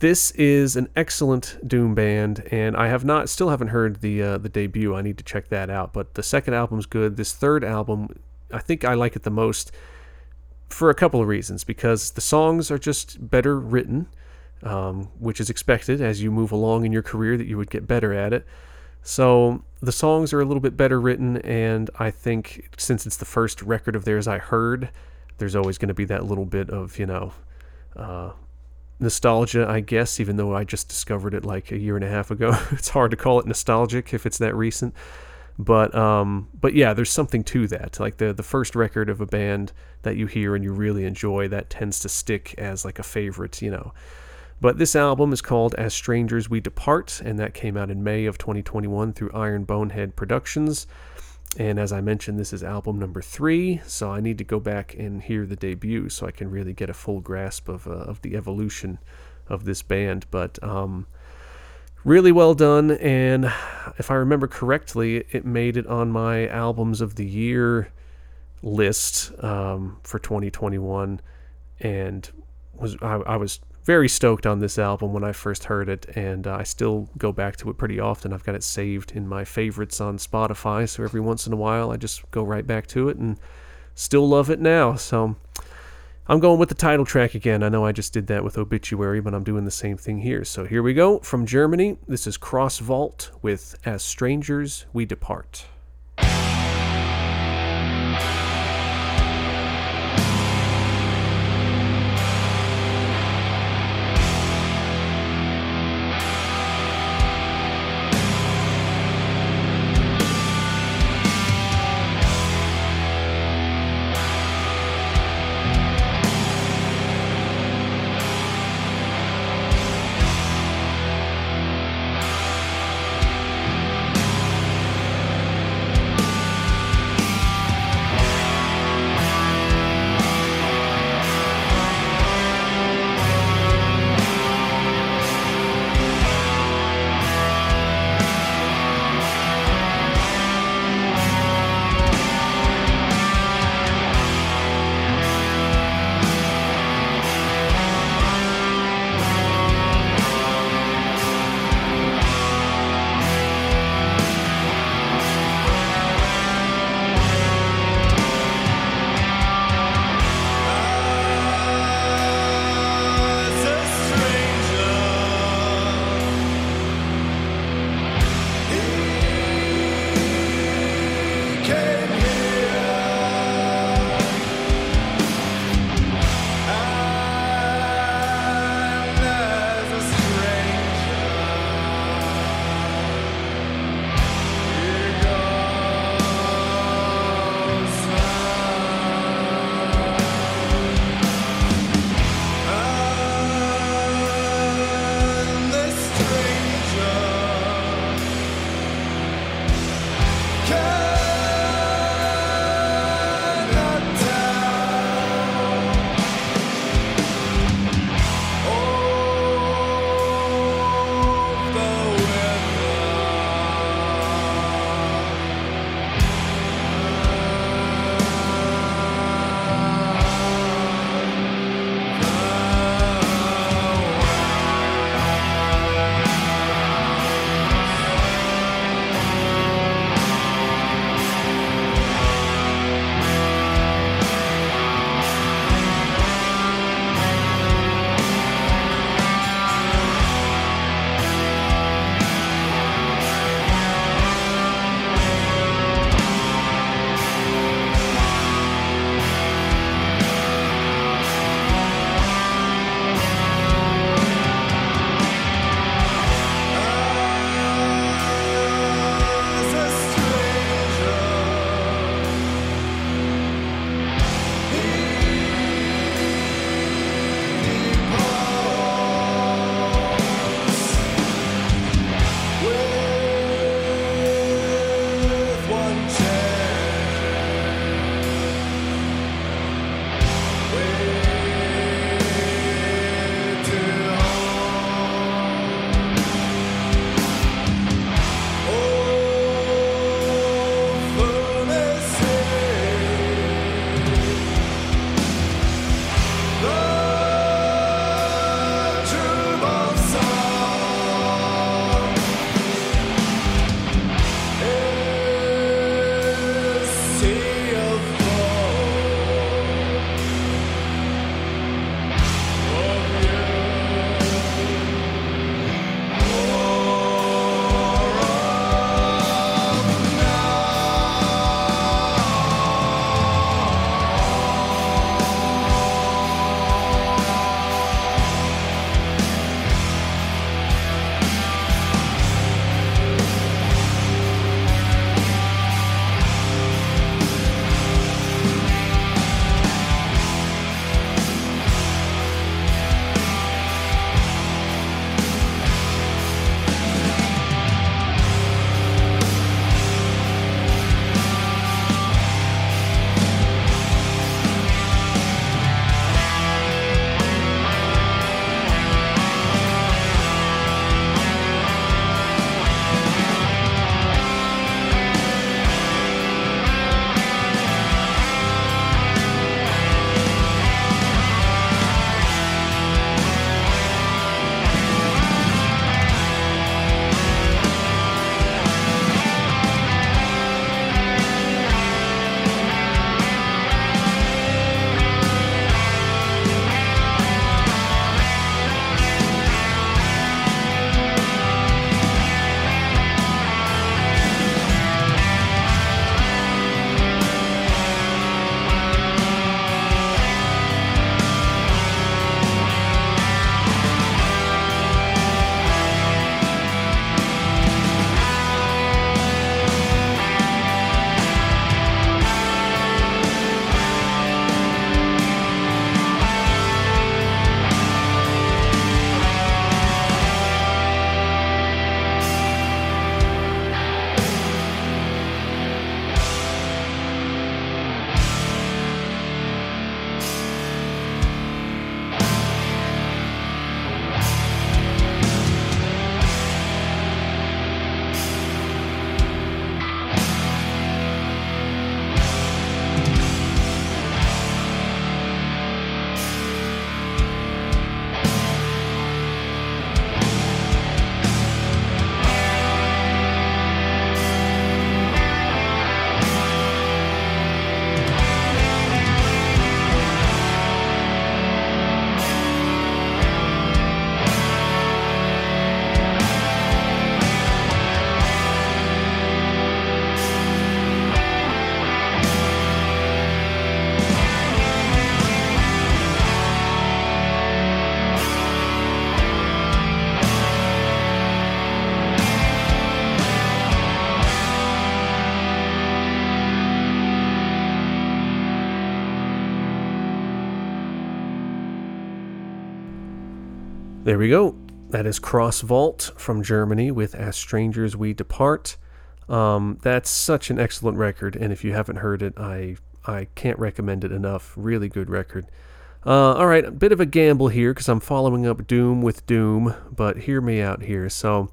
Speaker 1: this is an excellent Doom band, and I have not, still haven't heard the uh, the debut. I need to check that out. But the second album's good. This third album, I think I like it the most for a couple of reasons. Because the songs are just better written, um, which is expected as you move along in your career that you would get better at it. So the songs are a little bit better written, and I think since it's the first record of theirs I heard, there's always going to be that little bit of you know. Uh, nostalgia, I guess, even though I just discovered it like a year and a half ago. it's hard to call it nostalgic if it's that recent. But um, but yeah, there's something to that. Like the the first record of a band that you hear and you really enjoy, that tends to stick as like a favorite, you know. But this album is called As Strangers We Depart, and that came out in May of 2021 through Iron Bonehead Productions. And as I mentioned, this is album number three, so I need to go back and hear the debut so I can really get a full grasp of, uh, of the evolution of this band. But um, really well done, and if I remember correctly, it made it on my albums of the year list um, for 2021, and was I, I was very stoked on this album when I first heard it, and uh, I still go back to it pretty often. I've got it saved in my favorites on Spotify, so every once in a while I just go right back to it and still love it now. So I'm going with the title track again. I know I just did that with Obituary, but I'm doing the same thing here. So here we go from Germany. This is Cross Vault with As Strangers We Depart. There we go. That is Cross Vault from Germany with As Strangers We Depart. Um, that's such an excellent record, and if you haven't heard it, I I can't recommend it enough. Really good record. Uh, all right, a bit of a gamble here because I'm following up Doom with Doom, but hear me out here. So,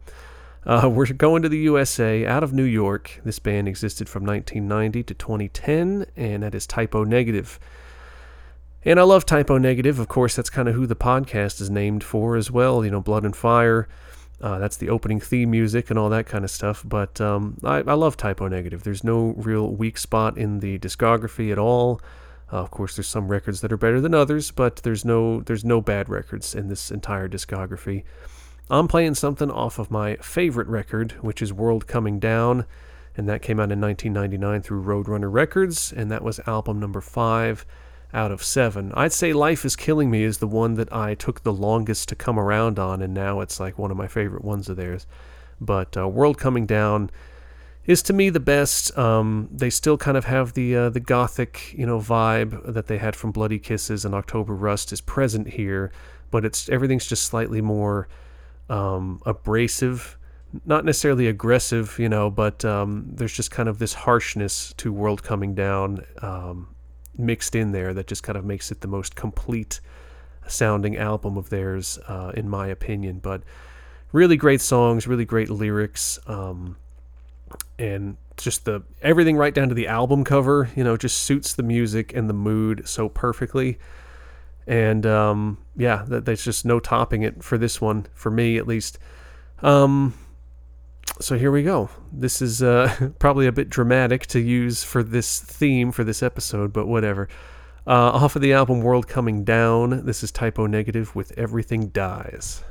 Speaker 1: uh, we're going to the USA out of New York. This band existed from 1990 to 2010, and that is Type O Negative. And I love Type O Negative. Of course, that's kind of who the podcast is named for as well. You know, Blood and Fire. Uh, that's the opening theme music and all that kind of stuff. But um, I, I, love Type O Negative. There's no real weak spot in the discography at all. Uh, of course, there's some records that are better than others, but there's no there's no bad records in this entire discography. I'm playing something off of my favorite record, which is World Coming Down, and that came out in 1999 through Roadrunner Records, and that was album number five out of seven. I'd say Life is Killing Me is the one that I took the longest to come around on, and now it's like one of my favorite ones of theirs. But uh, World Coming Down is to me the best. Um, they still kind of have the uh, the gothic, you know, vibe that they had from Bloody Kisses and October Rust is present here, but it's everything's just slightly more um, abrasive, not necessarily aggressive, you know, but um, there's just kind of this harshness to World Coming Down um, mixed in there that just kind of makes it the most complete sounding album of theirs, uh, in my opinion. But really great songs, really great lyrics, um, and just the everything right down to the album cover. You know, just suits the music and the mood so perfectly. And um, yeah, that, there's just no topping it for this one, for me at least. Um, so here we go. This is uh, probably a bit dramatic to use for this theme for this episode, but whatever. Uh, off of the album World Coming Down, this is Type O Negative with Everything Dies.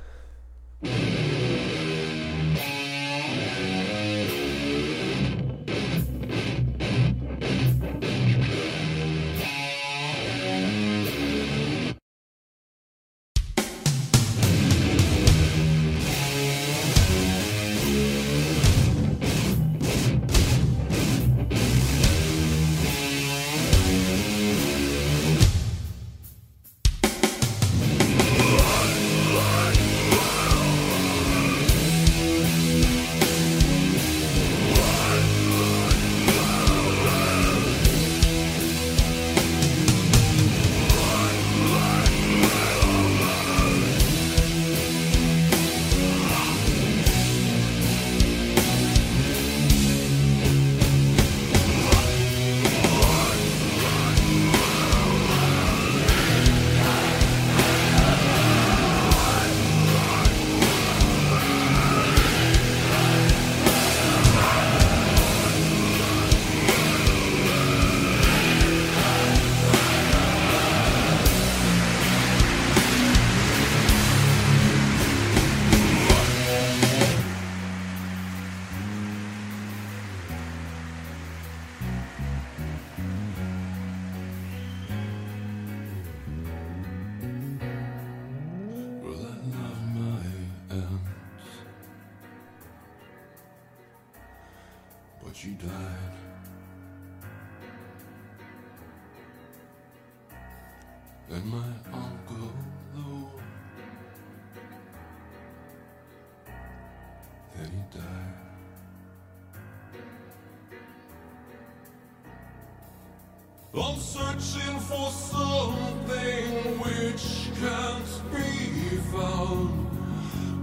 Speaker 3: I'm searching for something which can't be found,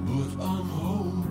Speaker 3: but I'm hoping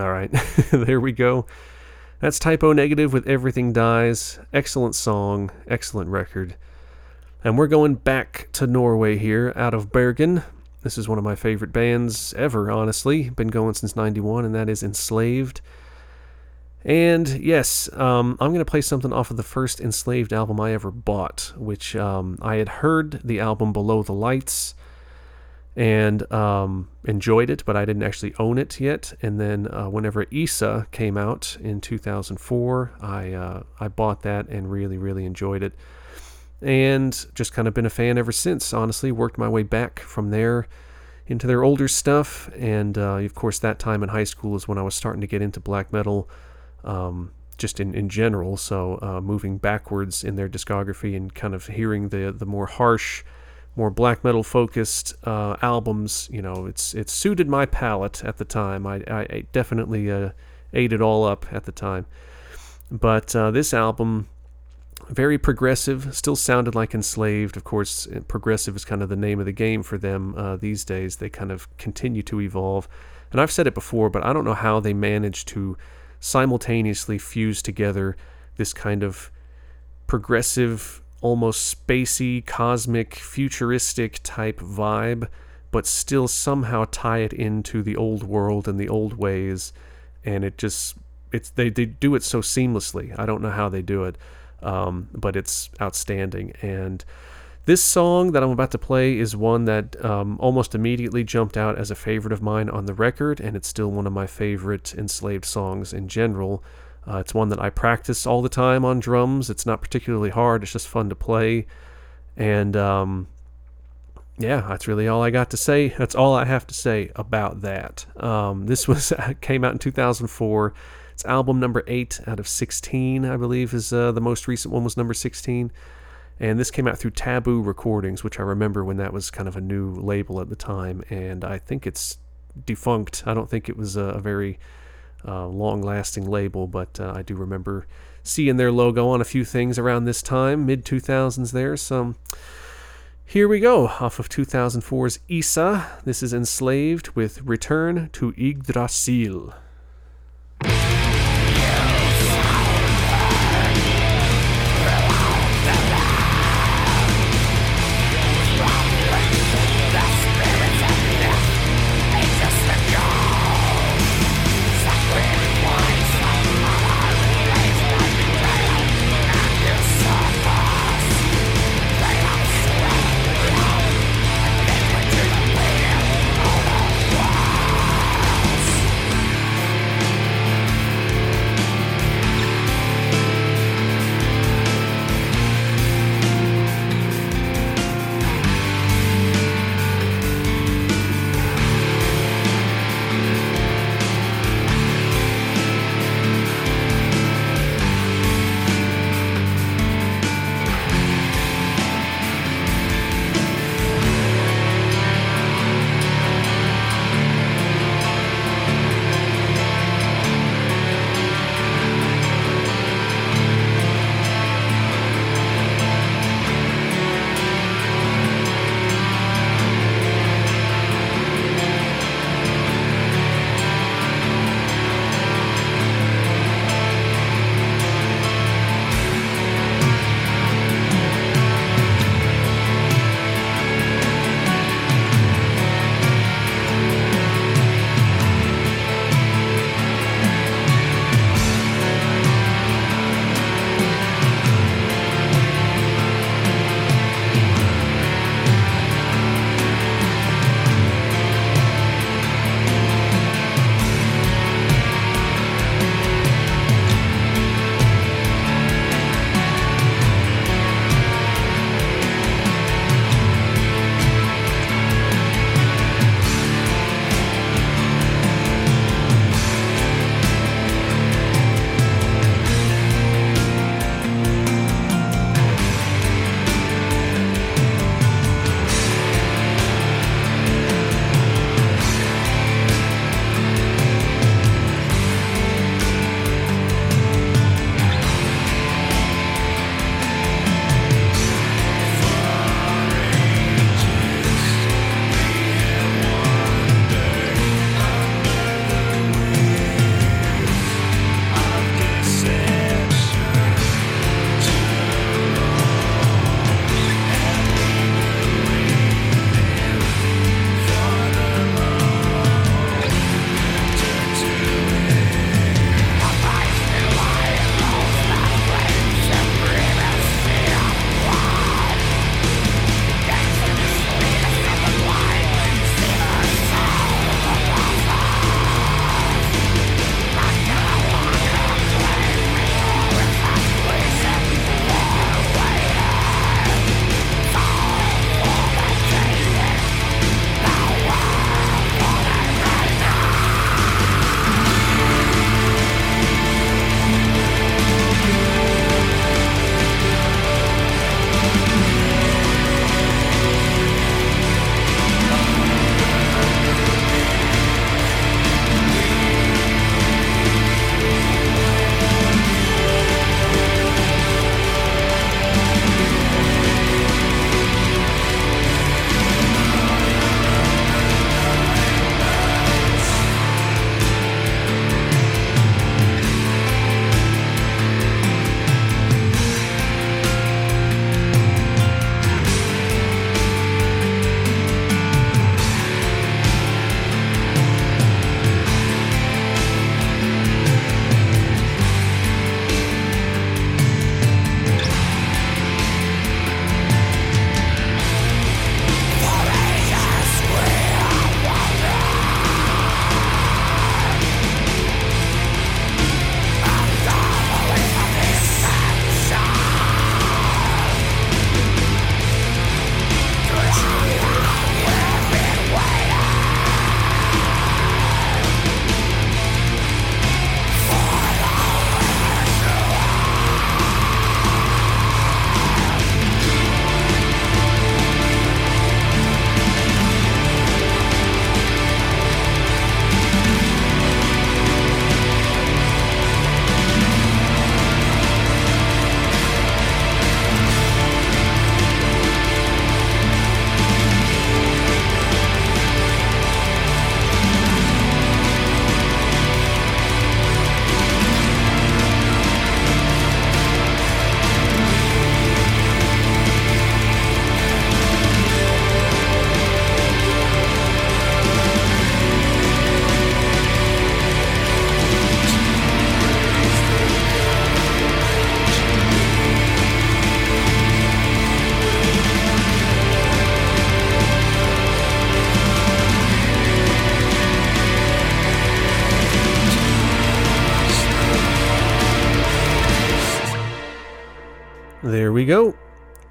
Speaker 1: All right, there we go. That's Type O Negative with Everything Dies. Excellent song, excellent record. And we're going back to Norway here, out of Bergen. This is one of my favorite bands ever, honestly. Been going since 91, and that is Enslaved. And yes, um, I'm going to play something off of the first Enslaved album I ever bought, which um, I had heard the album Below the Lights and um, enjoyed it, but I didn't actually own it yet. And then uh, whenever Isa came out in 2004, I uh, I bought that and really really enjoyed it, and just kind of been a fan ever since. Honestly, worked my way back from there into their older stuff, and uh, of course that time in high school is when I was starting to get into black metal. Um, just in, in general, so uh, moving backwards in their discography and kind of hearing the the more harsh, more black metal focused uh, albums. You know, it's it suited my palate at the time. I, I, definitely uh, ate it all up at the time. But uh, this album, very progressive, still sounded like Enslaved. Of course, progressive is kind of the name of the game for them uh, these days. They kind of continue to evolve. And I've said it before, but I don't know how they managed to simultaneously fuse together this kind of progressive almost spacey, cosmic, futuristic type vibe, but still somehow tie it into the old world and the old ways. And it just, it's they, they do it so seamlessly. I don't know how they do it, um, but it's outstanding. And this song that I'm about to play is one that um, almost immediately jumped out as a favorite of mine on the record, and it's still one of my favorite enslaved songs in general. Uh, it's one that I practice all the time on drums. It's not particularly hard, it's just fun to play. And um, yeah, that's really all I got to say. That's all I have to say about that. Um, this was came out in 2004. It's album number eight out of 16, I believe, is uh, the most recent one was number 16. And this came out through Tabu Recordings, which I remember when that was kind of a new label at the time. And I think it's defunct. I don't think it was a, a very uh, long lasting label, but uh, I do remember seeing their logo on a few things around this time, mid 2000s there. So here we go, off of 2004's Isa. This is Enslaved with Return to Yggdrasil.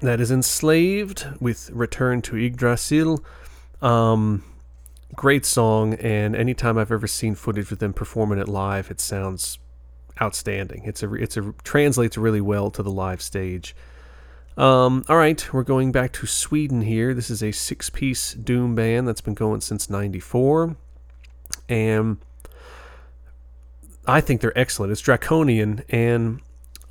Speaker 1: That is Enslaved with Return to Yggdrasil. Um, great song, and anytime I've ever seen footage of them performing it live, it sounds outstanding. It's a it's a translates really well to the live stage. Um, all right, we're going back to Sweden here. This is a six-piece doom band that's been going since '94, and I think they're excellent. It's draconian, and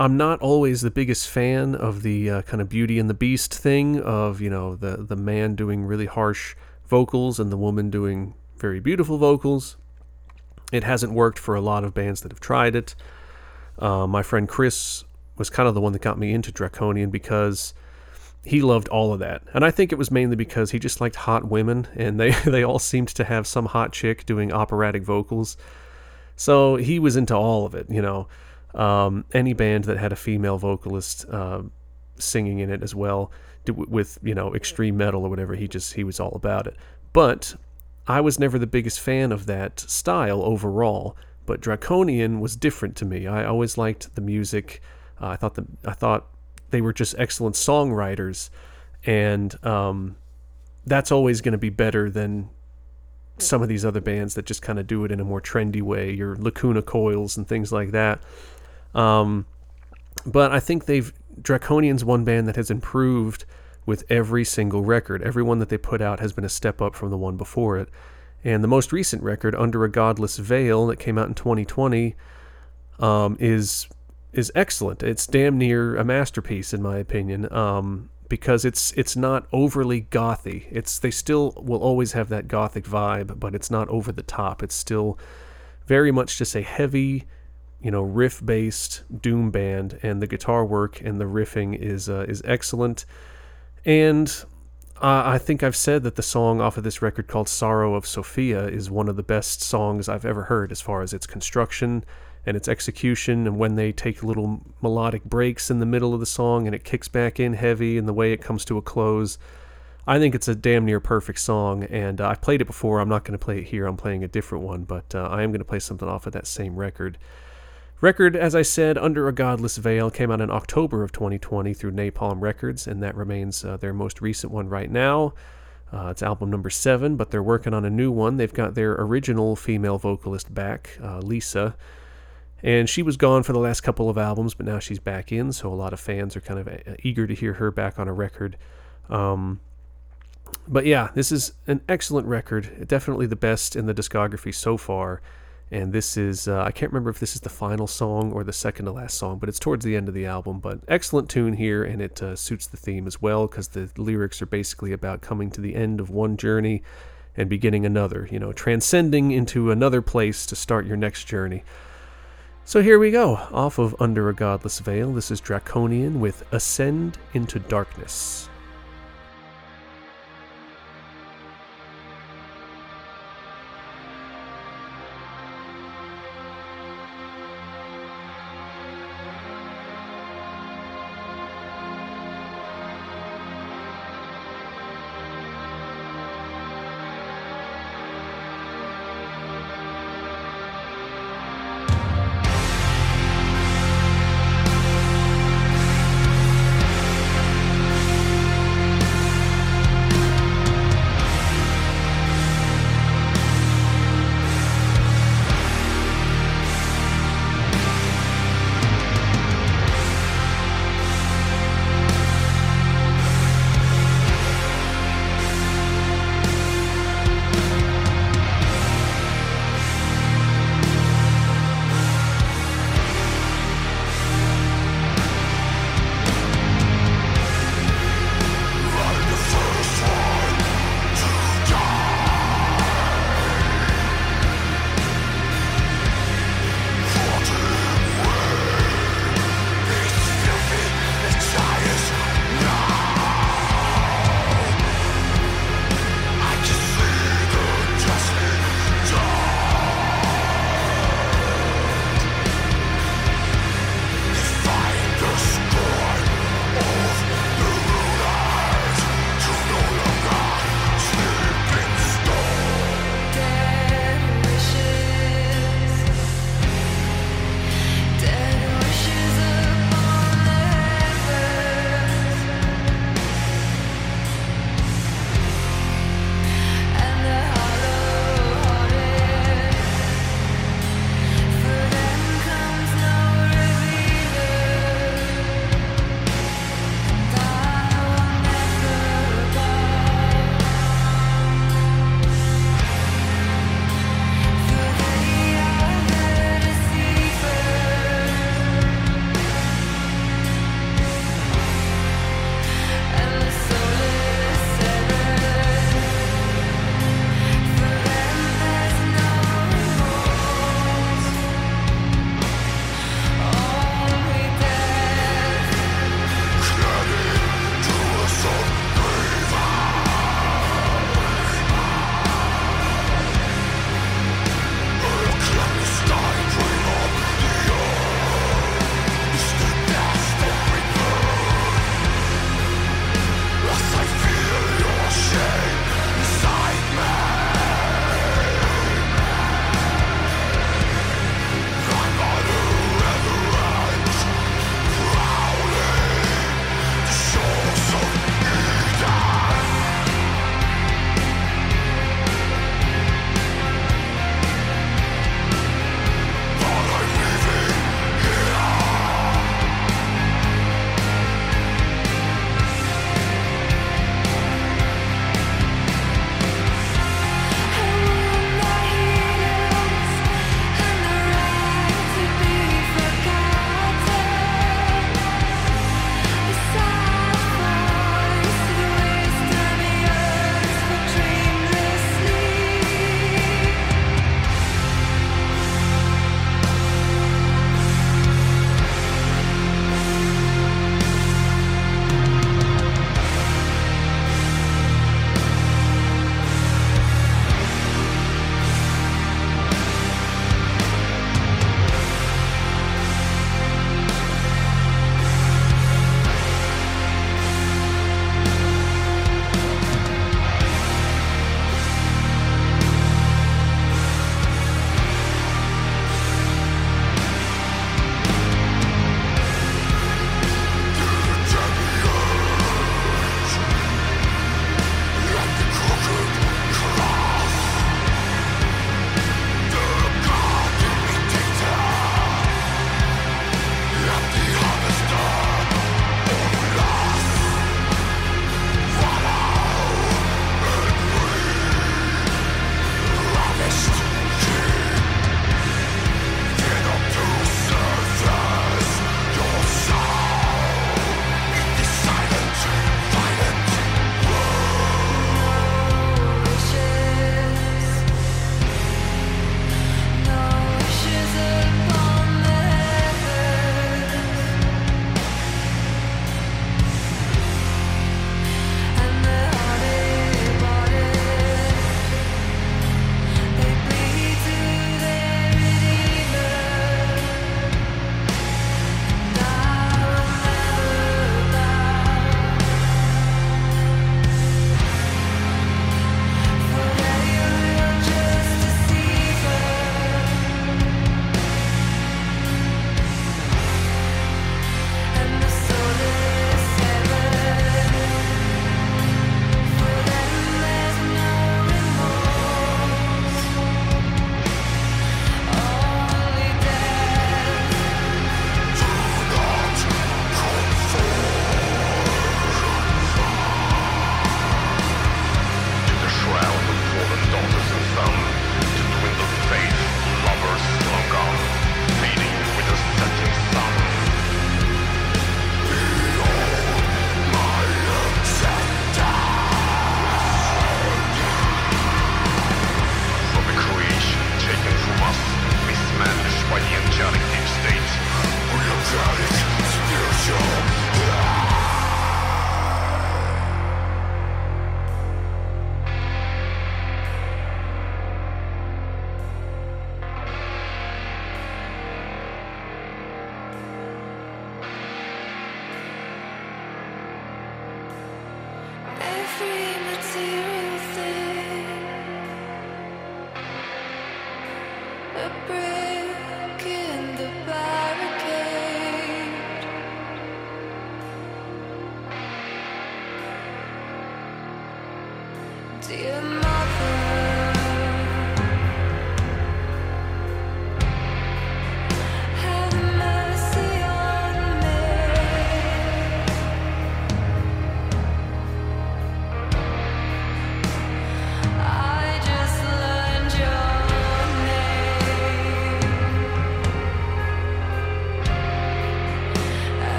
Speaker 1: I'm not always the biggest fan of the uh, kind of Beauty and the Beast thing of you know the the man doing really harsh vocals and the woman doing very beautiful vocals. It hasn't worked for a lot of bands that have tried it. Uh, my friend Chris was kind of the one that got me into Draconian because he loved all of that. And I think it was mainly because he just liked hot women and they, they all seemed to have some hot chick doing operatic vocals. So he was into all of it, you know. Um, any band that had a female vocalist uh, singing in it as well with, you know, extreme metal or whatever, he just he was all about it. But I was never the biggest fan of that style overall, but Draconian was different to me. I always liked the music uh, I thought the I thought they were just excellent songwriters, and um, that's always going to be better than some of these other bands that just kind of do it in a more trendy way, your Lacuna Coils and things like that. Um, but I think they've Draconian's one band that has improved with every single record. Every one that they put out has been a step up from the one before it. And the most recent record, Under a Godless Veil, that came out in 2020, um, is is excellent. It's damn near a masterpiece in my opinion. Um, because it's it's not overly gothy. It's they still will always have that gothic vibe, but it's not over the top. It's still very much just a heavy, you know, riff based doom band, and the guitar work and the riffing is uh, is excellent. And uh, I think I've said that the song off of this record called "Sorrow of Sophia" is one of the best songs I've ever heard as far as its construction and its execution and when they take little melodic breaks in the middle of the song and it kicks back in heavy and the way it comes to a close. I think it's a damn near perfect song, and uh, I've played it before. I'm not going to play it here. I'm playing a different one, but uh, I am going to play something off of that same record. Record, as I said, Under a Godless Veil came out in October of 2020 through Napalm Records, and that remains uh, their most recent one right now. Uh, it's album number seven, but they're working on a new one. They've got their original female vocalist back, uh, Lisa, and she was gone for the last couple of albums, but now she's back in, so a lot of fans are kind of uh, eager to hear her back on a record. Um, but yeah, this is an excellent record, definitely the best in the discography so far. And this is, uh, I can't remember if this is the final song or the second to last song, but it's towards the end of the album. But excellent tune here, and it uh, suits the theme as well because the lyrics are basically about coming to the end of one journey and beginning another, you know, transcending into another place to start your next journey. So here we go, off of Under a Godless Veil. This is Draconian with Ascend into Darkness.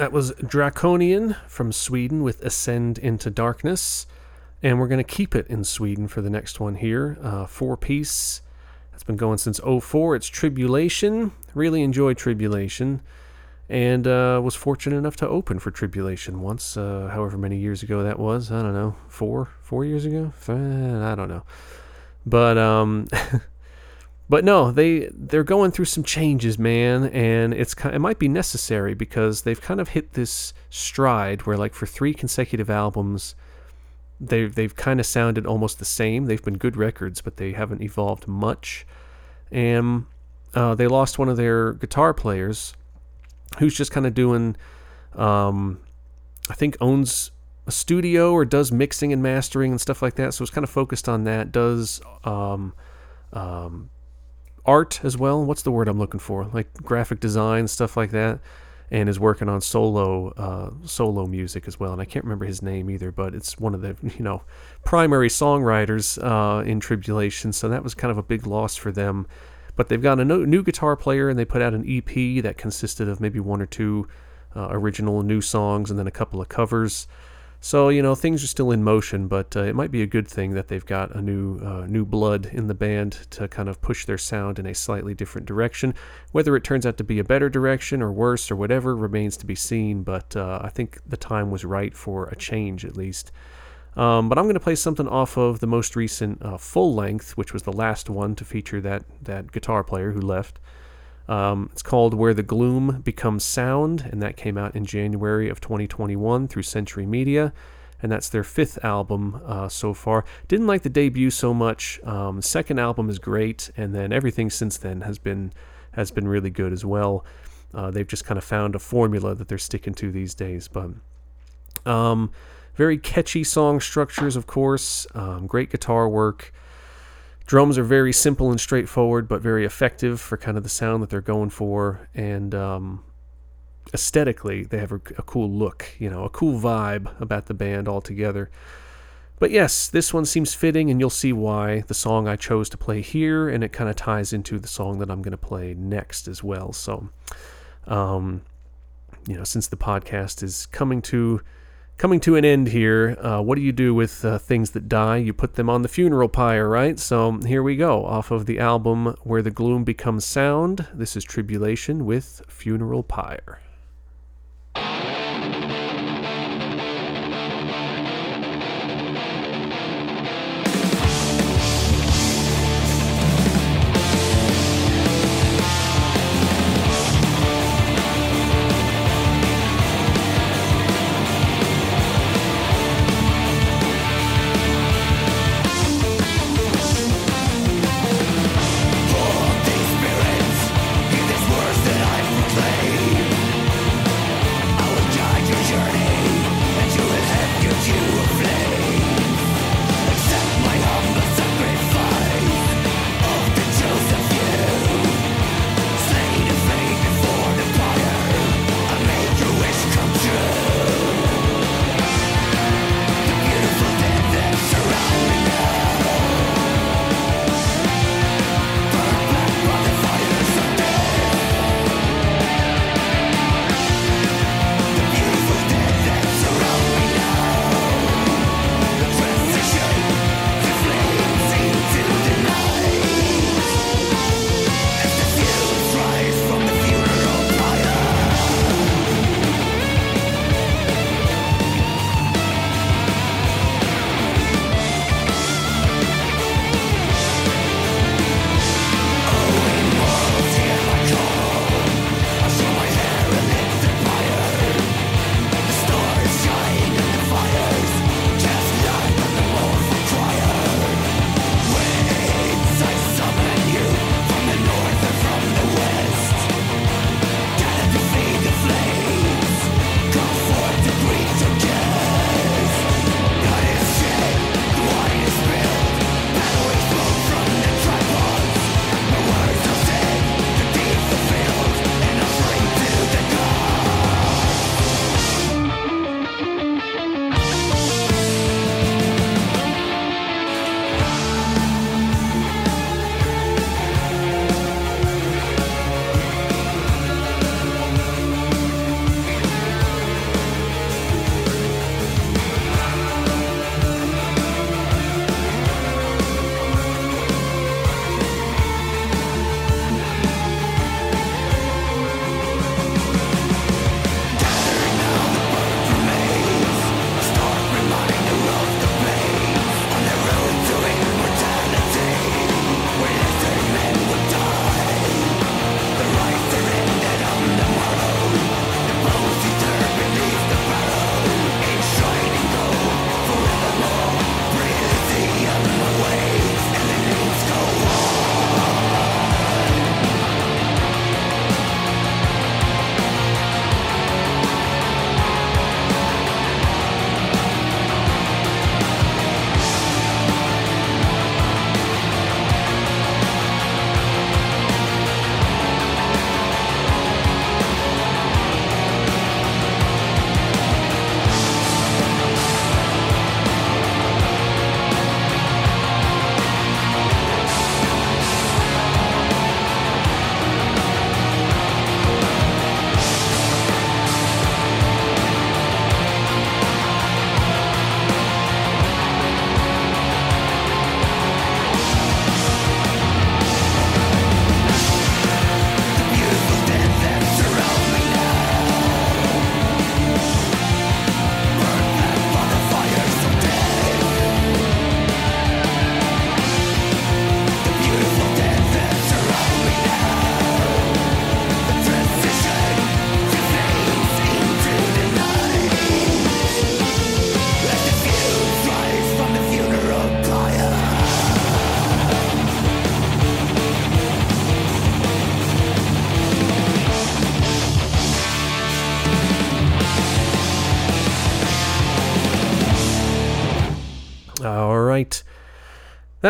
Speaker 1: That was Draconian from Sweden with Ascend into Darkness. And we're going to keep it in Sweden for the next one here. Uh, four piece. It's been going since 04. It's Tribulation. Really enjoy Tribulation. And uh, was fortunate enough to open for Tribulation once, uh, however many years ago that was. I don't know. Four? Four years ago? I don't know. But um, but no, they they're going through some changes, man, and it's it might be necessary because they've kind of hit this stride where like for three consecutive albums, they they've kind of sounded almost the same. They've been good records, but they haven't evolved much, and uh, they lost one of their guitar players, who's just kind of doing, um, I think owns a studio or does mixing and mastering and stuff like that. So it's kind of focused on that. Does um, um, art as well. What's the word I'm looking for? Like graphic design, stuff like that. And is working on solo uh, solo music as well. And I can't remember his name either, but it's one of the you know primary songwriters uh, in Tribulation. So that was kind of a big loss for them. But they've got a no, new guitar player, and they put out an EP that consisted of maybe one or two uh, original new songs and then a couple of covers. So you know things are still in motion, but uh, it might be a good thing that they've got a new uh, new blood in the band to kind of push their sound in a slightly different direction. Whether it turns out to be a better direction or worse or whatever remains to be seen. But uh, I think the time was right for a change at least. Um, but I'm going to play something off of the most recent uh, full length, which was the last one to feature that that guitar player who left. Um, it's called Where the Gloom Becomes Sound, and that came out in January of 2021 through Century Media. And that's their fifth album uh, so far. Didn't like the debut so much. Um, second album is great, and then everything since then has been has been really good as well. Uh, they've just kind of found a formula that they're sticking to these days. But um, very catchy song structures, of course. Um, great guitar work. Drums are very simple and straightforward, but very effective for kind of the sound that they're going for. And um, aesthetically, they have a, a cool look, you know, a cool vibe about the band altogether. But yes, this one seems fitting, and you'll see why. The song I chose to play here, and it kind of ties into the song that I'm going to play next as well. So, um, you know, since the podcast is coming to coming to an end here, uh, what do you do with uh, things that die? You put them on the funeral pyre, right? So here we go, off of the album Where the Gloom Becomes Sound. This is Tribulation with Funeral Pyre.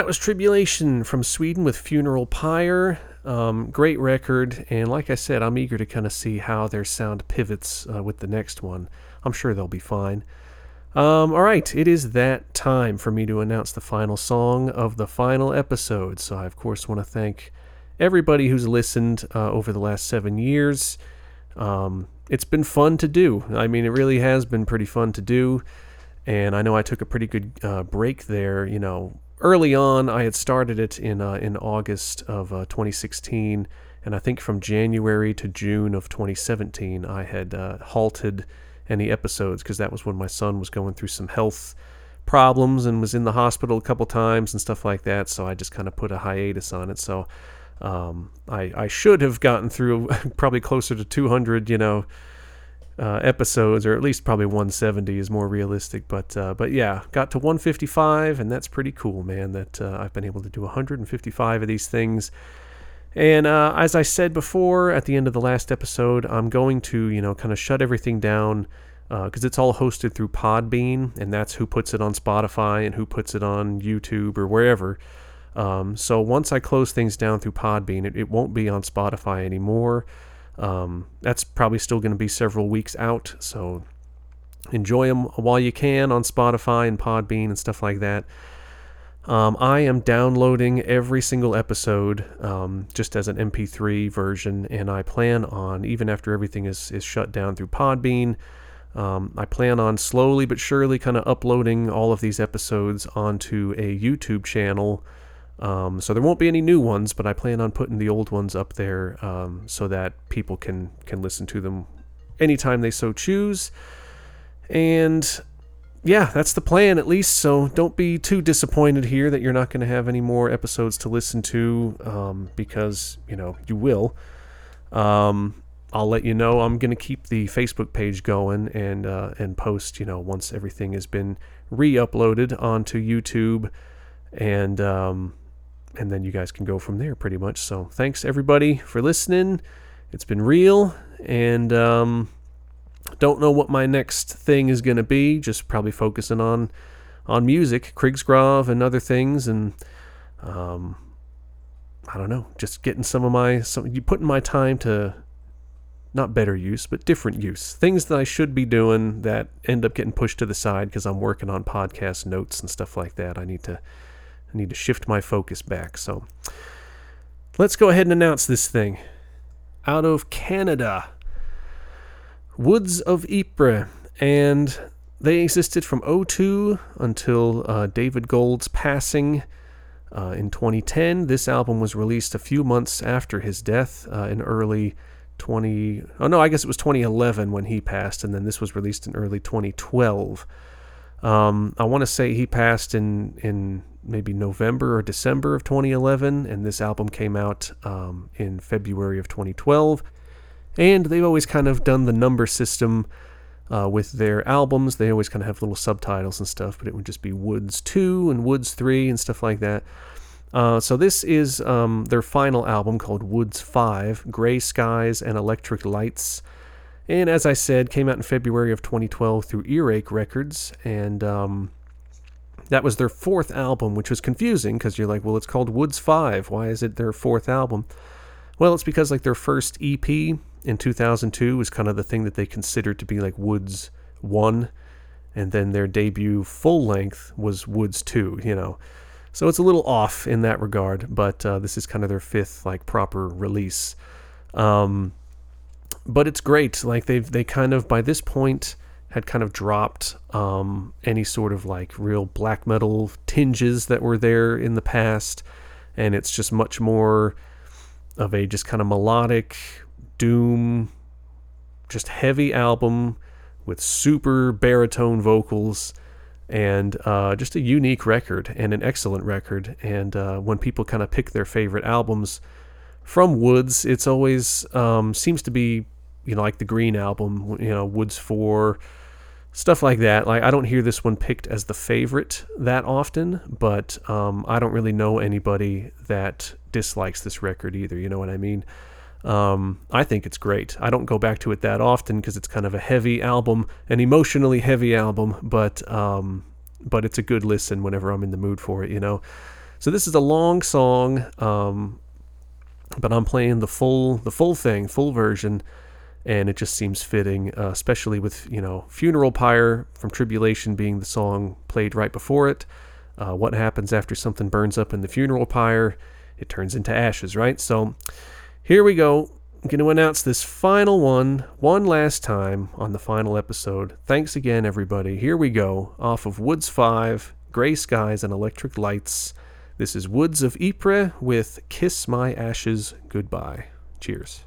Speaker 1: That was Tribulation from Sweden with Funeral Pyre. Um, great record, and like I said, I'm eager to kind of see how their sound pivots uh, with the next one. I'm sure they'll be fine. Um, all right, it is that time for me to announce the final song of the final episode. So I, of course, want to thank everybody who's listened uh, over the last seven years. Um, it's been fun to do. I mean, it really has been pretty fun to do. And I know I took a pretty good uh, break there. You know, early on, I had started it in uh, in August of uh, 2016, and I think from January to June of 2017, I had uh, halted any episodes because that was when my son was going through some health problems and was in the hospital a couple times and stuff like that. So I just kind of put a hiatus on it. So um, I, I should have gotten through probably closer to 200, you know, uh, episodes, or at least probably 170 is more realistic. But uh, but yeah, got to 155, and that's pretty cool, man. That uh, I've been able to do 155 of these things. And uh, as I said before at the end of the last episode, I'm going to, you know, kind of shut everything down because it's all hosted through Podbean, and that's who puts it on Spotify and who puts it on YouTube or wherever. Um, so once I close things down through Podbean, it, it won't be on Spotify anymore. Um, that's probably still going to be several weeks out. So enjoy them while you can on Spotify and Podbean and stuff like that. Um, I am downloading every single episode um, just as an MP3 version, and I plan on, even after everything is, is shut down through Podbean, um, I plan on slowly but surely kind of uploading all of these episodes onto a YouTube channel. Um, so there won't be any new ones, but I plan on putting the old ones up there um, so that people can can listen to them anytime they so choose. And yeah, that's the plan at least. So don't be too disappointed here that you're not going to have any more episodes to listen to um, because you know you will. Um, I'll let you know. I'm going to keep the Facebook page going and uh, and post. You know, once everything has been re-uploaded onto YouTube, and um, and then you guys can go from there pretty much. So thanks everybody for listening. It's been real, and um, don't know what my next thing is going to be. Just probably focusing on on music, Krigsgrav, and other things, and um, I don't know, just getting some of my some you putting my time to not better use, but different use. Things that I should be doing that end up getting pushed to the side because I'm working on podcast notes and stuff like that. I need to I need to shift my focus back. So let's go ahead and announce this thing. Out of Canada, Woods of Ypres, and they existed from 02 until uh, David Gold's passing uh, in 2010. This album was released a few months after his death uh, in early 20. Oh no, I guess it was 2011 when he passed, and then this was released in early 2012. Um, I want to say he passed in in maybe November or December of 2011, and this album came out um, in February of 2012. And they've always kind of done the number system uh, with their albums. They always kind of have little subtitles and stuff, but it would just be Woods 2 and Woods 3 and stuff like that. Uh, so this is um, their final album called Woods 5, Gray Skies and Electric Lights. And as I said, came out in February of 2012 through Earache Records, and um, that was their fourth album, which was confusing because you're like, well, it's called Woods 5. Why is it their fourth album? Well, it's because like their first EP in 2002 was kind of the thing that they considered to be like Woods 1, and then their debut full length was Woods 2, you know. So it's a little off in that regard, but uh, this is kind of their fifth like proper release. Um, but it's great. Like they've they kind of by this point had kind of dropped um, any sort of like real black metal tinges that were there in the past, and it's just much more of a just kind of melodic doom, just heavy album with super baritone vocals and uh, just a unique record and an excellent record. And uh, when people kind of pick their favorite albums from Woods, it's always um, seems to be you know like the Green album, you know Woods Four, stuff like that. Like I don't hear this one picked as the favorite that often, but um, I don't really know anybody that dislikes this record either. You know what I mean? Um, I think it's great. I don't go back to it that often because it's kind of a heavy album, an emotionally heavy album, but um, but it's a good listen whenever I'm in the mood for it. You know. So this is a long song, um, but I'm playing the full the full thing, full version, and it just seems fitting, uh, especially with you know "Funeral Pyre" from Tribulation being the song played right before it. Uh, what happens after something burns up in the funeral pyre? It turns into ashes, right? So here we go. I'm going to announce this final one one last time on the final episode. Thanks again, everybody. Here we go. Off of Woods 5, Grey Skies and Electric Lights. This is Woods of Ypres with Kiss My Ashes Goodbye. Cheers.